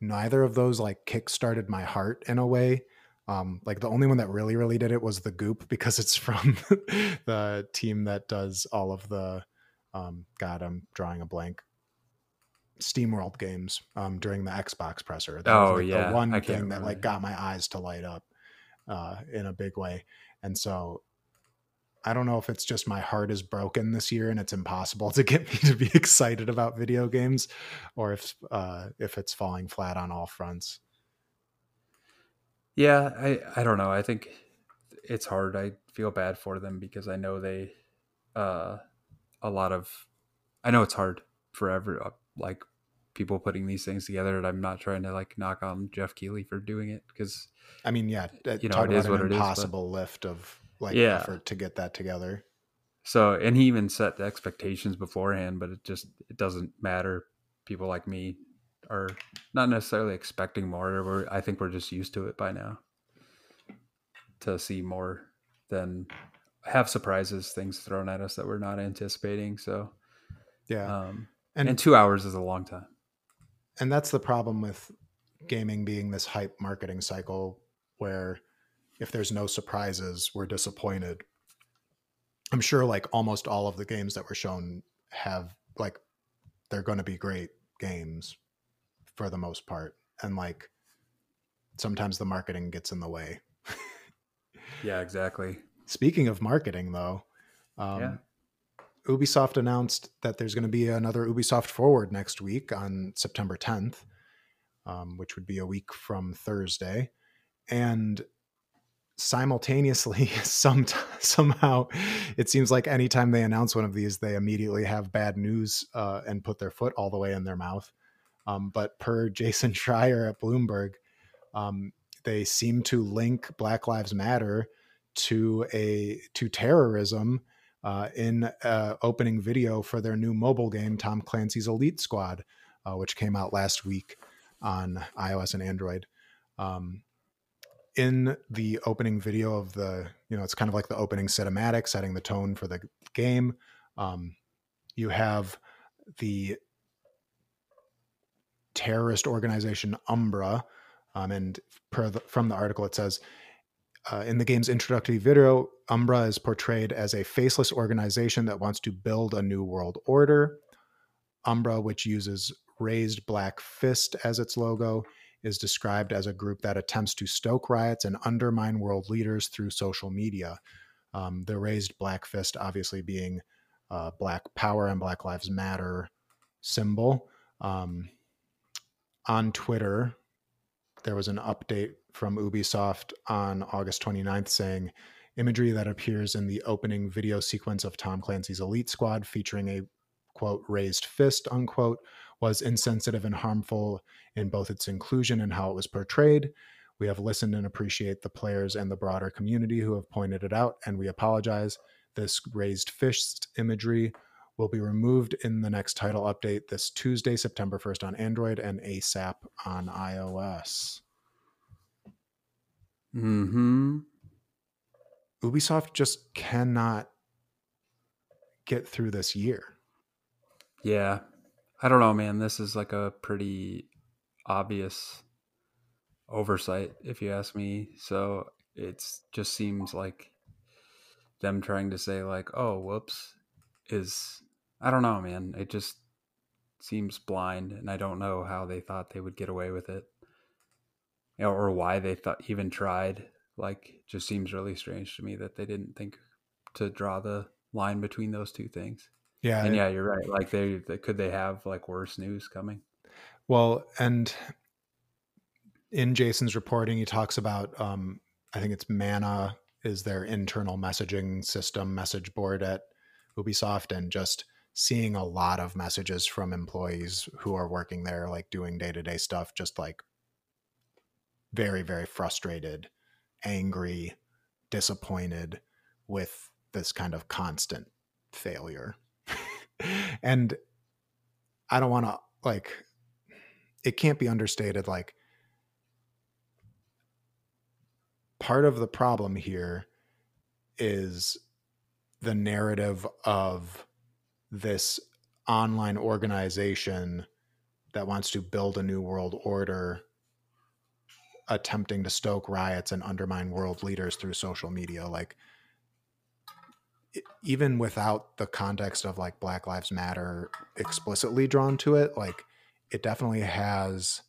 neither of those like kick-started my heart in a way um, like the only one that really, really did it was the Goop because it's from <laughs> the team that does all of the. Um, God, I'm drawing a blank. SteamWorld games um, during the Xbox presser. That oh was like yeah, the one thing that like got my eyes to light up uh, in a big way, and so I don't know if it's just my heart is broken this year and it's impossible to get <laughs> me to be excited about video games, or if uh, if it's falling flat on all fronts. Yeah, I I don't know. I think it's hard. I feel bad for them because I know they uh a lot of I know it's hard for every uh, like people putting these things together and I'm not trying to like knock on Geoff Keighley for doing it because I mean yeah you know it is what it is impossible lift of like yeah. effort to get that together so and he even set the expectations beforehand but it just it doesn't matter people like me are not necessarily expecting more. We're, I think we're just used to it by now. To see more than have surprises, things thrown at us that we're not anticipating. So, yeah, um, and, and two hours is a long time. And that's the problem with gaming being this hype marketing cycle, where if there's no surprises, we're disappointed. I'm sure like almost all of the games that were shown have like they're going to be great games for the most part and like sometimes the marketing gets in the way yeah exactly speaking of marketing though um, yeah. ubisoft announced that there's going to be another ubisoft forward next week on september 10th um, which would be a week from thursday and simultaneously <laughs> some somehow it seems like anytime they announce one of these they immediately have bad news uh, and put their foot all the way in their mouth um, but per <laughs> Jason Schreier at Bloomberg, um, they seem to link Black Lives Matter to a to terrorism uh, in uh, opening video for their new mobile game, Tom Clancy's Elite Squad, uh, which came out last week on iOS and Android. Um, in the opening video of the, you know, it's kind of like the opening cinematic, setting the tone for the game. Um, you have the terrorist organization Umbra. Um, and the, from the article, it says uh, in the game's introductory video, Umbra is portrayed as a faceless organization that wants to build a new world order. Umbra, which uses raised black fist as its logo, is described as a group that attempts to stoke riots and undermine world leaders through social media. Um, the raised black fist, obviously being uh, Black Power and Black Lives Matter symbol. Um, on Twitter, there was an update from Ubisoft on August 29th saying imagery that appears in the opening video sequence of Tom Clancy's Elite Squad featuring a quote raised fist unquote was insensitive and harmful in both its inclusion and how it was portrayed. We have listened and appreciate the players and the broader community who have pointed it out, and we apologize. This raised fist imagery will be removed in the next title update this Tuesday, September 1st on Android and ASAP on iOS. Hmm. Ubisoft just cannot get through this year. Yeah. I don't know, man. This is like a pretty obvious oversight, if you ask me. So it just seems like them trying to say, like, oh, whoops, is, I don't know, man. It just seems blind. And I don't know how they thought they would get away with it or why they thought even tried. Like, just seems really strange to me that they didn't think to draw the line between those two things. Yeah, and yeah, you're right. Like, they, they could they have like worse news coming? Well, and in Jason's reporting, he talks about um, I think it's Mana is their internal messaging system message board at Ubisoft, and just seeing a lot of messages from employees who are working there, like doing day to day stuff, just like very, very frustrated, angry, disappointed with this kind of constant failure. <laughs> and I don't want to, like, it can't be understated. Like, part of the problem here is the narrative of this online organization that wants to build a new world order attempting to stoke riots and undermine world leaders through social media like even without the context of like black lives matter explicitly drawn to it like it definitely has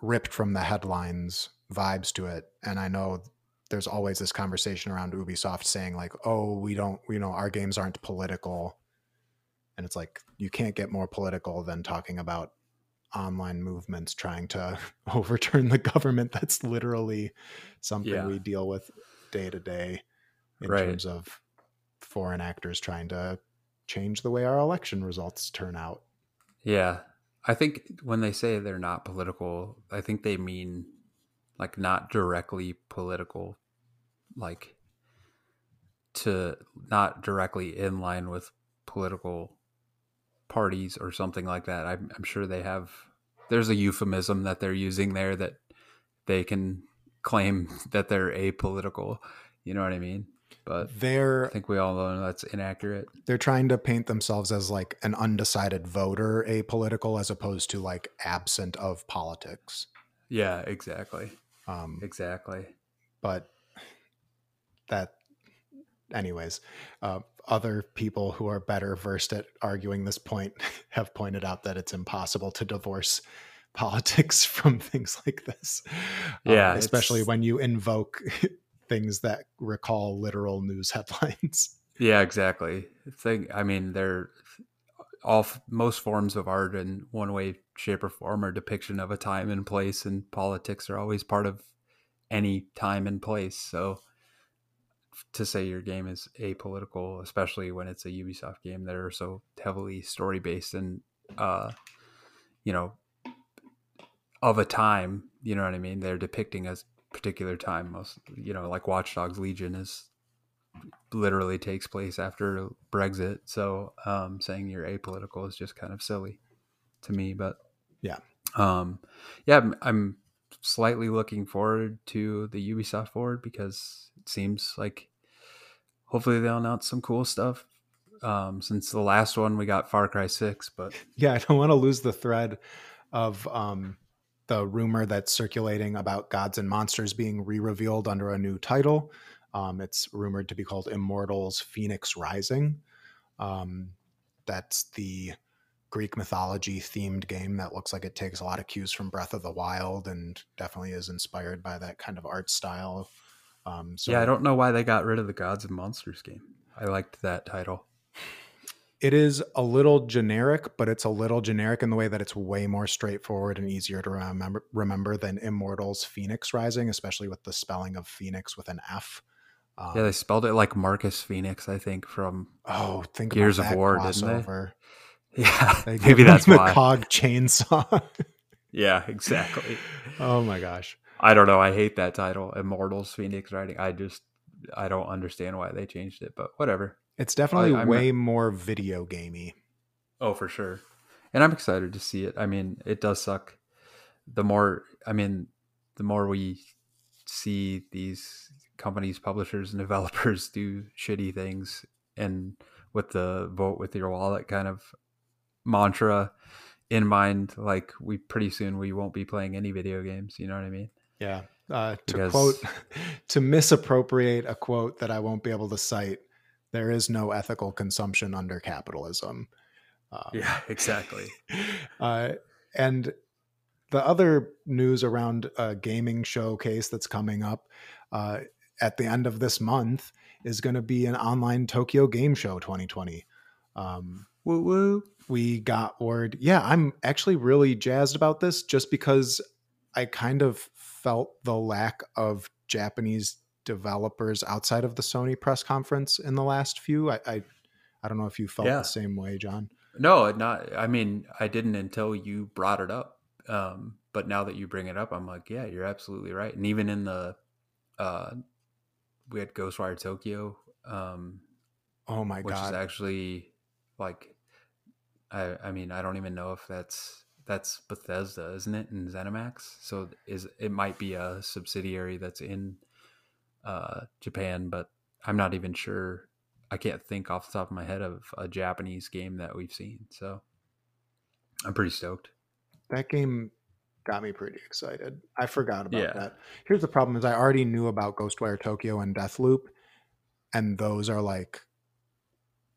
ripped from the headlines vibes to it. And i know there's always this conversation around ubisoft saying like oh we don't you know our games aren't political and it's like you can't get more political than talking about online movements trying to <laughs> overturn the government that's literally something yeah. we deal with day to day in right. terms of foreign actors trying to change the way our election results turn out yeah i think when they say they're not political i think they mean like not directly political like to not directly in line with political parties or something like that. I'm, I'm sure they have. There's a euphemism that they're using there that they can claim <laughs> that they're apolitical. You know what I mean? But they're. I think we all know that's inaccurate. They're trying to paint themselves as like an undecided voter, apolitical, as opposed to like absent of politics. Yeah, exactly. Um, exactly. But that anyways, uh, other people who are better versed at arguing this point <laughs> have pointed out that it's impossible to divorce <laughs> politics from things like this. Um, yeah, um, especially when you invoke <laughs> things that recall literal news headlines. Yeah, exactly. Thing. I mean, they're all most forms of art in one way, shape, or form are depiction of a time and place, and politics are always part of any time and place. So to say your game is apolitical, especially when it's a Ubisoft game that are so heavily story based and uh, you know of a time, you know what I mean? They're depicting a particular time. Most you know, like Watch Dogs Legion is literally takes place after Brexit. So um, saying you're apolitical is just kind of silly to me. But yeah, um, yeah, I'm, I'm slightly looking forward to the Ubisoft forward because it seems like hopefully they'll announce some cool stuff. Um, since the last one we got Far Cry Six, but <laughs> yeah, I don't want to lose the thread of um, the rumor that's circulating about Gods and Monsters being re-revealed under a new title. Um, it's rumored to be called Immortals: Fenyx Rising. Um, that's the Greek mythology themed game that looks like it takes a lot of cues from Breath of the Wild and definitely is inspired by that kind of art style. Um, so yeah, I don't know why they got rid of the Gods and Monsters game. I liked that title. It is a little generic, but it's a little generic in the way that it's way more straightforward and easier to remember remember than Immortals Fenyx Rising, especially with the spelling of Phoenix with an F. Um, yeah, they spelled it like Marcus Phoenix, I think, from oh, think Gears of War, crossover. didn't they? <laughs> Yeah, <laughs> they maybe that's the why. Cog chainsaw. <laughs> yeah, exactly. Oh my gosh, I don't know. I hate that title, Immortals Fenyx Rising. I just I don't understand why they changed it, but whatever. It's definitely I, way more video gamey. Oh, for sure. And I'm excited to see it. I mean, it does suck. The more, I mean, the more we see these companies, publishers, and developers <laughs> do shitty things, and with the vote with your wallet kind of mantra in mind, like we pretty soon we won't be playing any video games. You know what I mean? Yeah. Uh, to because... quote, <laughs> to misappropriate a quote that I won't be able to cite, there is no ethical consumption under capitalism. Um, yeah, <laughs> exactly. Uh, and the other news around a gaming showcase that's coming up uh, at the end of this month is going to be an online Tokyo Game Show 2020. Um, woo woo. We got word. Yeah, I'm actually really jazzed about this just because I kind of felt the lack of Japanese developers outside of the Sony press conference in the last few. I I, I don't know if you felt yeah. the same way, John. No, not. I mean, I didn't until you brought it up. Um, but now that you bring it up, I'm like, yeah, you're absolutely right. And even in the, uh, we had Ghostwire Tokyo. Um, oh my which god, which is actually like, I I mean, I don't even know if that's that's Bethesda, isn't it, in ZeniMax? So is it might be a subsidiary that's in uh, Japan, but I'm not even sure. I can't think off the top of my head of a Japanese game that we've seen. So I'm pretty stoked. That game got me pretty excited. I forgot about yeah. that. Here's the problem: is I already knew about Ghostwire Tokyo and Deathloop, and those are like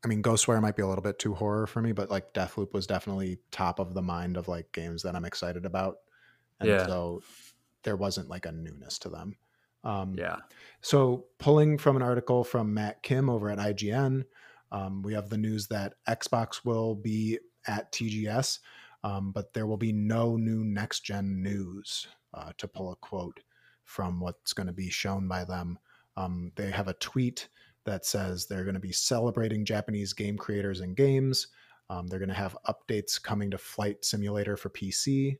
I mean, Ghostwire might be a little bit too horror for me, but like Deathloop was definitely top of the mind of like games that I'm excited about. And yeah. so there wasn't like a newness to them. Um, yeah. So pulling from an article from Matt Kim over at IGN, um, we have the news that Xbox will be at TGS, um, but there will be no new next gen news. Uh, to pull a quote from what's going to be shown by them, um, they have a tweet that says they're going to be celebrating Japanese game creators and games. Um, they're going to have updates coming to Flight Simulator for PC.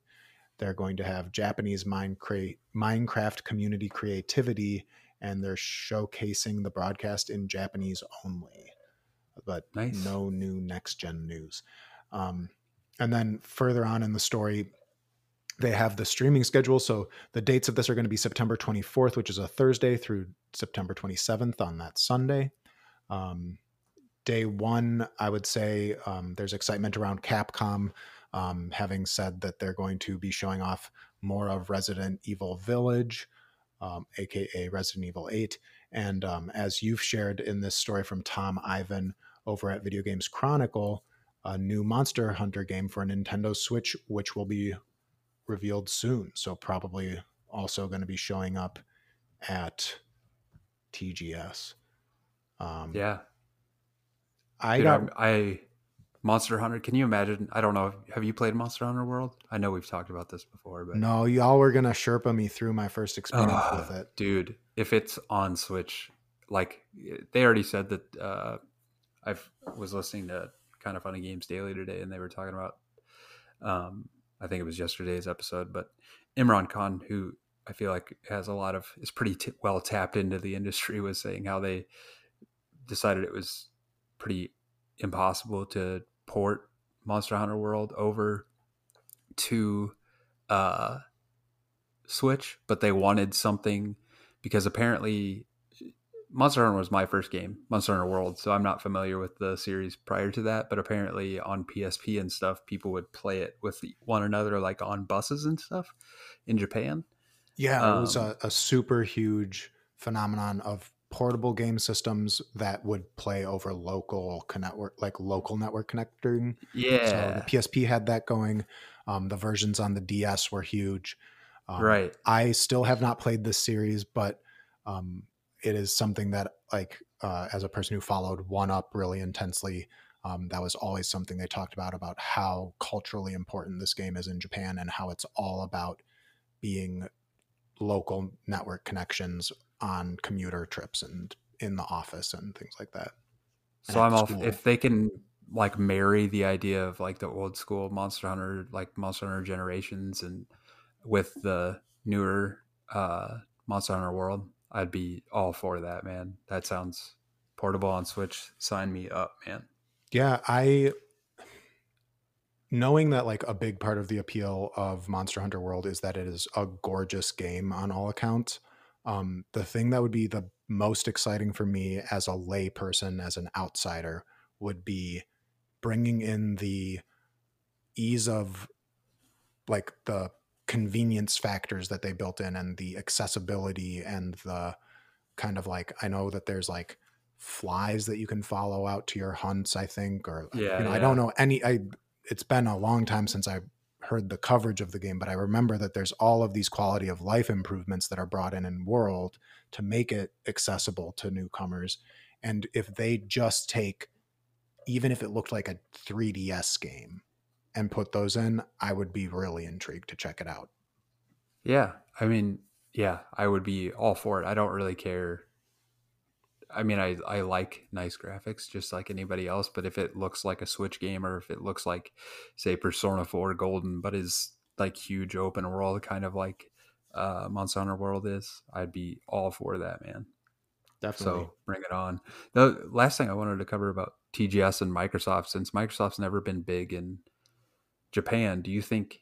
They're going to have Japanese Minecraft community creativity, and they're showcasing the broadcast in Japanese only, but nice. no new next gen news. Um, and then further on in the story, they have the streaming schedule. So the dates of this are going to be September 24th, which is a Thursday, through September 27th on that Sunday. Um, day one, I would say um, there's excitement around Capcom um, having said that they're going to be showing off more of Resident Evil Village, aka um, Resident Evil 8. And um, as you've shared in this story from Tom Ivan over at Video Games Chronicle, a new Monster Hunter game for a Nintendo Switch, which will be revealed soon. So probably also going to be showing up at TGS. Um, yeah, I Dude, got I Monster Hunter. Can you imagine? I don't know. Have you played Monster Hunter World? I know we've talked about this before, but no, y'all were gonna Sherpa me through my first experience uh, with it, dude. If it's on Switch, like they already said that. Uh, I was listening to Kind of Funny Games Daily today, and they were talking about um, I think it was yesterday's episode, but Imran Khan, who I feel like has a lot of is pretty t- well tapped into the industry, was saying how they decided it was pretty impossible to port Monster Hunter World over to uh, Switch, but they wanted something because apparently Monster Hunter was my first game, Monster Hunter World, so I'm not familiar with the series prior to that. But apparently, on PSP and stuff, people would play it with one another, like on buses and stuff in Japan. Yeah, um, it was um, a, a, super huge phenomenon of portable game systems that would play over local network, like local network connecting. Yeah. So the PSP had that going. Um, the versions on the DS were huge. Um, right. I still have not played this series, but um, it is something that, like, uh, as a person who followed One Up really intensely, um, that was always something they talked about about how culturally important this game is in Japan and how it's all about being local network connections on commuter trips and in the office and things like that. So I'm off if they can like marry the idea of like the old school Monster Hunter, like Monster Hunter Generations, and with the newer uh, Monster Hunter World, I'd be all for that, man. That sounds portable on Switch. Sign me up, man. Yeah, I knowing that like a big part of the appeal of Monster Hunter World is that it is a gorgeous game on all accounts. Um, the thing that would be the most exciting for me as a layperson, as an outsider, would be bringing in the ease of like the convenience factors that they built in and the accessibility and the kind of like I know that there's like flies that you can follow out to your hunts I think or uh, yeah, you know yeah. I don't know any I it's been a long time since I heard the coverage of the game, but I remember that there's all of these quality of life improvements that are brought in in World to make it accessible to newcomers. And if they just take, even if it looked like a 3DS game, and put those in, I would be really intrigued to check it out. Yeah, I mean, yeah, I would be all for it. I don't really care I mean, I, I like nice graphics just like anybody else, but if it looks like a Switch game or if it looks like, say, Persona 4 Golden, but is like huge open world, kind of like uh, Monster Hunter World is, I'd be all for that, man. Definitely. So bring it on. The last thing I wanted to cover about TGS and Microsoft, since Microsoft's never been big in Japan, do you think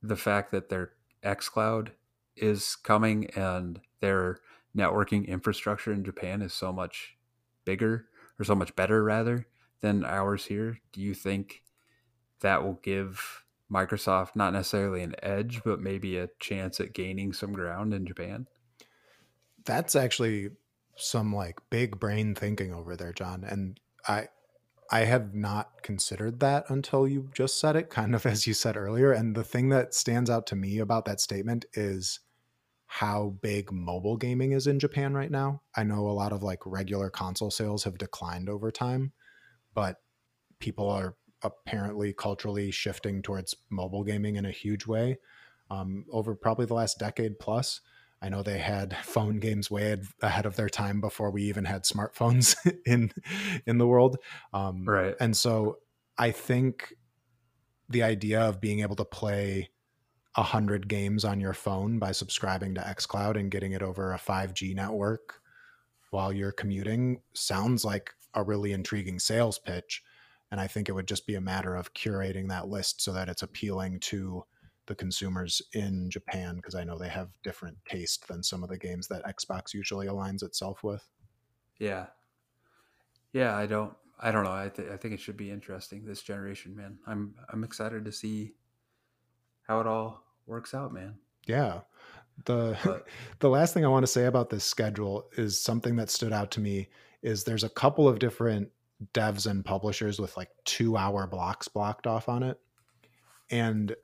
the fact that their xCloud is coming and their networking infrastructure in Japan is so much bigger or so much better rather than ours here. Do you think that will give Microsoft not necessarily an edge, but maybe a chance at gaining some ground in Japan? That's actually some like big brain thinking over there, John. And I I have not considered that until you just said it, kind of <laughs> as you said earlier. And the thing that stands out to me about that statement is how big mobile gaming is in Japan right now. I know a lot of like regular console sales have declined over time, but people are apparently culturally shifting towards mobile gaming in a huge way um, over probably the last decade plus. I know they had phone games way ahead of their time before we even had smartphones <laughs> in in the world. Um, right. And so I think the idea of being able to play a 100 games on your phone by subscribing to xCloud and getting it over a 5G network while you're commuting sounds like a really intriguing sales pitch. And I think it would just be a matter of curating that list so that it's appealing to the consumers in Japan because I know they have different taste than some of the games that Xbox usually aligns itself with. Yeah. Yeah, I don't I don't know. I, th- I think it should be interesting this generation, man. I'm I'm excited to see how it all works out, man. Yeah. The but, <laughs> the last thing I want to say about this schedule is something that stood out to me is there's a couple of different devs and publishers with like 2-hour blocks blocked off on it. And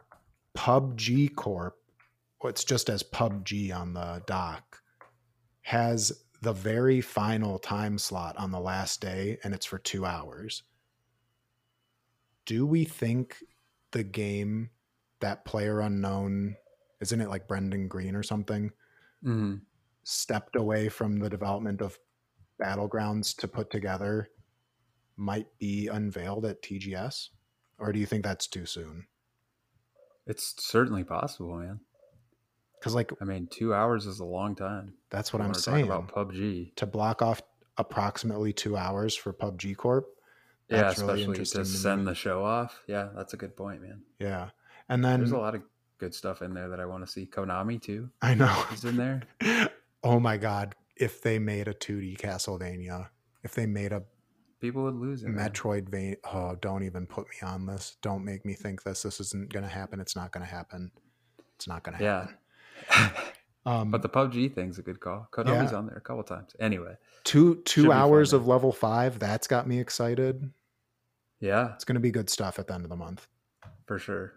PUBG Corp, it's just as PUBG on the dock, has the very final time slot on the last day and it's for 2 hours. Do we think the game that PlayerUnknown, isn't it like Brendan Greene or something, mm-hmm. stepped away from the development of Battlegrounds to put together might be unveiled at TGS? Or do you think that's too soon? It's certainly possible, man. Because, like, I mean, two hours is a long time. That's what I'm saying about PUBG to block off approximately two hours for PUBG Corp. yeah, especially really to, to send the show off. Yeah, that's a good point, man. Yeah, and then there's a lot of good stuff in there that I want to see. Konami too. I know he's in there. <laughs> oh my god! If they made a 2D Castlevania, if they made a people would lose it. Metroidvania. Oh, don't even put me on this. Don't make me think this. This isn't going to happen. It's not going to happen. It's not going to happen. Yeah. <laughs> Um, but the PUBG thing's a good call. Konami's yeah. on there a couple times. Anyway, two two hours of level five. That's got me excited. Yeah, it's going to be good stuff at the end of the month for sure.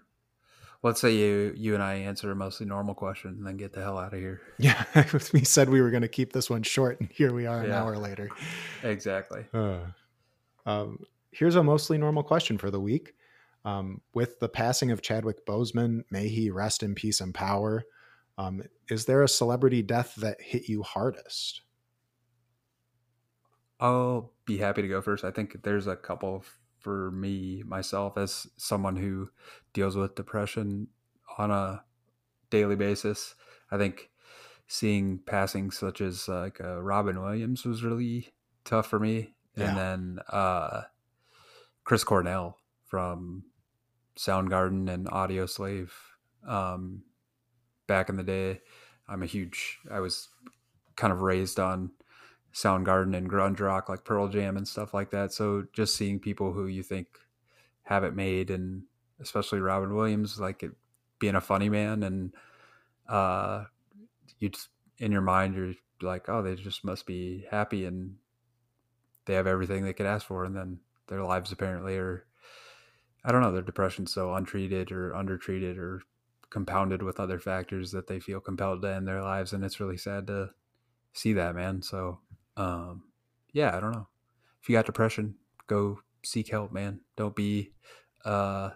Let's say you you and I answer a mostly normal question and then get the hell out of here. <laughs> Yeah, <laughs> we said we were going to keep this one short, and here we are an hour later. Exactly. Uh, um, here's a mostly normal question for the week. Um, with the passing of Chadwick Boseman, may he rest in peace and power. Um, is there a celebrity death that hit you hardest? I'll be happy to go first. I think there's a couple for me myself as someone who deals with depression on a daily basis. I think seeing passing such as like uh, Robin Williams was really tough for me, yeah. and then uh, Chris Cornell from Soundgarden and Audioslave. Um, back in the day, I'm a huge. I was kind of raised on Soundgarden and grunge rock like Pearl Jam and stuff like that. So just seeing people who you think have it made, and especially Robin Williams, like it, being a funny man, and uh, you just in your mind you're like, oh, they just must be happy and they have everything they could ask for, and then their lives apparently are. I don't know. Their depression's so untreated or undertreated or compounded with other factors that they feel compelled to end their lives, and it's really sad to see that, man. So um, yeah, I don't know. If you got depression, go seek help, man. Don't be, uh,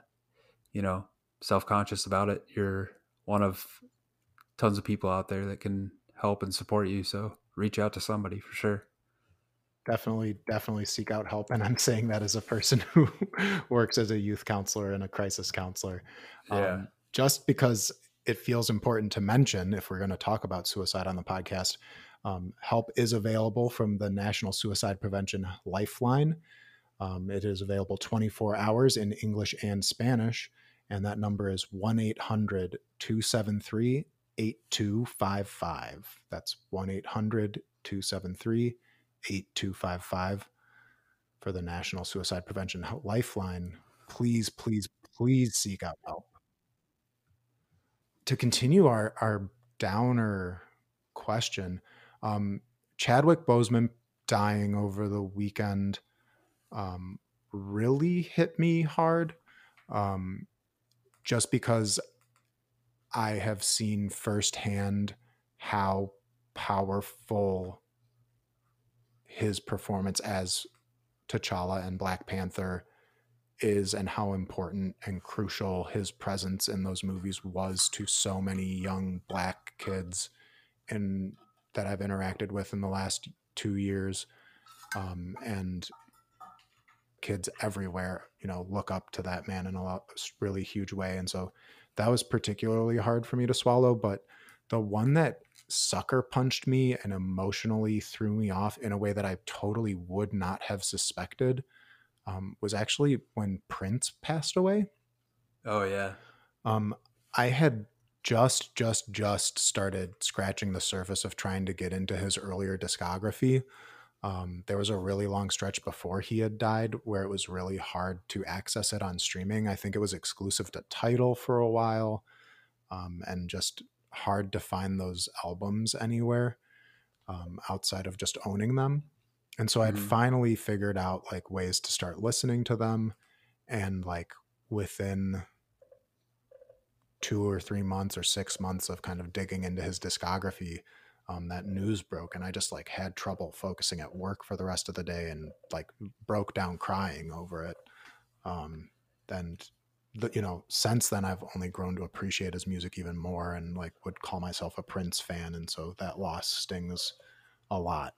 you know, self conscious about it. You're one of tons of people out there that can help and support you. So reach out to somebody for sure. Definitely, definitely seek out help. And I'm saying that as a person <laughs> who works as a youth counselor and a crisis counselor. Yeah. Um, just because it feels important to mention if we're going to talk about suicide on the podcast um, help is available from the National Suicide Prevention Lifeline. Um, it is available 24 hours in English and Spanish, and that number is 1 800 273 8255. That's 1 800 273 8255 for the National Suicide Prevention Lifeline. Please, please, please seek out help. To continue our, our downer question, um, Chadwick Boseman dying over the weekend um, really hit me hard um, just because I have seen firsthand how powerful his performance as T'Challa and Black Panther is and how important and crucial his presence in those movies was to so many young black kids in that I've interacted with in the last two years, um, and kids everywhere, you know, look up to that man in a lot, really huge way. And so that was particularly hard for me to swallow. But the one that sucker punched me and emotionally threw me off in a way that I totally would not have suspected um, was actually when Prince passed away. Oh yeah. Um, I had just just just started scratching the surface of trying to get into his earlier discography um, there was a really long stretch before he had died where it was really hard to access it on streaming i think it was exclusive to Tidal for a while um, and just hard to find those albums anywhere um, outside of just owning them and so mm-hmm. i'd finally figured out like ways to start listening to them and like within two or three months or six months of kind of digging into his discography, um, that news broke, and I just like had trouble focusing at work for the rest of the day, and like broke down crying over it. Um, and the, you know, since then I've only grown to appreciate his music even more, and like would call myself a Prince fan, and so that loss stings a lot.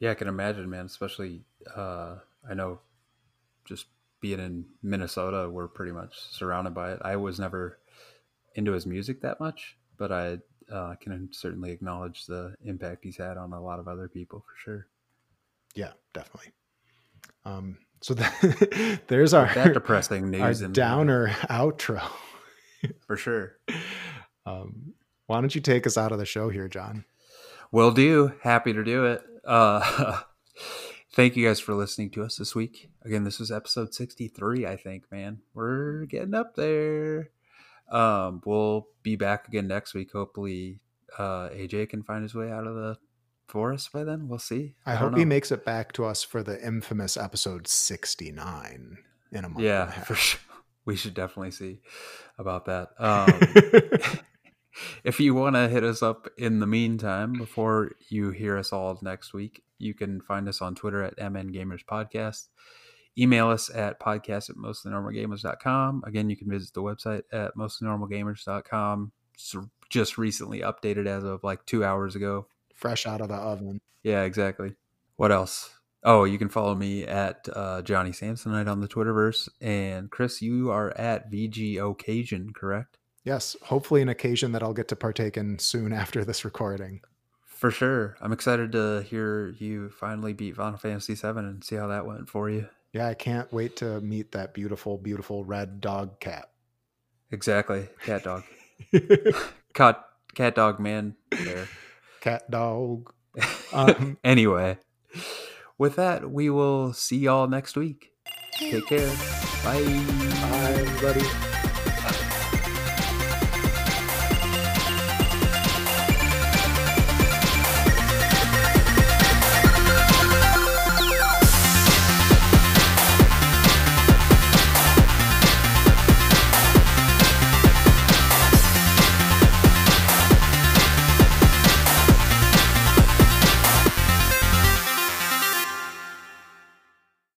Yeah, I can imagine, man. Especially, uh, I know, just being in Minnesota, we're pretty much surrounded by it. I was never into his music that much, but I uh, can certainly acknowledge the impact he's had on a lot of other people for sure. Yeah, definitely. Um, so that, <laughs> there's our that depressing <laughs> news and downer outro for sure. Um, why don't you take us out of the show here, John? Will do. Happy to do it. Uh, <laughs> thank you guys for listening to us this week. Again, this was episode 63, I think, man. We're getting up there. Um, we'll be back again next week. Hopefully, uh, AJ can find his way out of the forest by then. We'll see. I, I hope he makes it back to us for the infamous episode 69 in a month. Yeah, for sure. <laughs> We should definitely see about that. <laughs> Um, <laughs> if you want to hit us up in the meantime, before you hear us all next week, you can find us on Twitter at MN Gamers Podcast. Email us at podcast at mostlynormalgamers.com. Again, you can visit the website at mostlynormalgamers.com. It's just recently updated as of like two hours ago. Fresh out of the oven. Yeah, exactly. What else? Oh, you can follow me at uh, Johnny Samsonite on the Twitterverse. And Chris, you are at VG Occasion, correct? Yes, hopefully an occasion that I'll get to partake in soon <laughs> after this recording. For sure. I'm excited to hear you finally beat Final Fantasy VII and see how that went for you. Yeah, I can't wait to meet that beautiful, beautiful red dog cat. Exactly. Cat dog. <laughs> <laughs> cat, cat dog man there. Cat dog. <laughs> Um, anyway, with that, we will see y'all next week. Take care. Bye. Bye, everybody.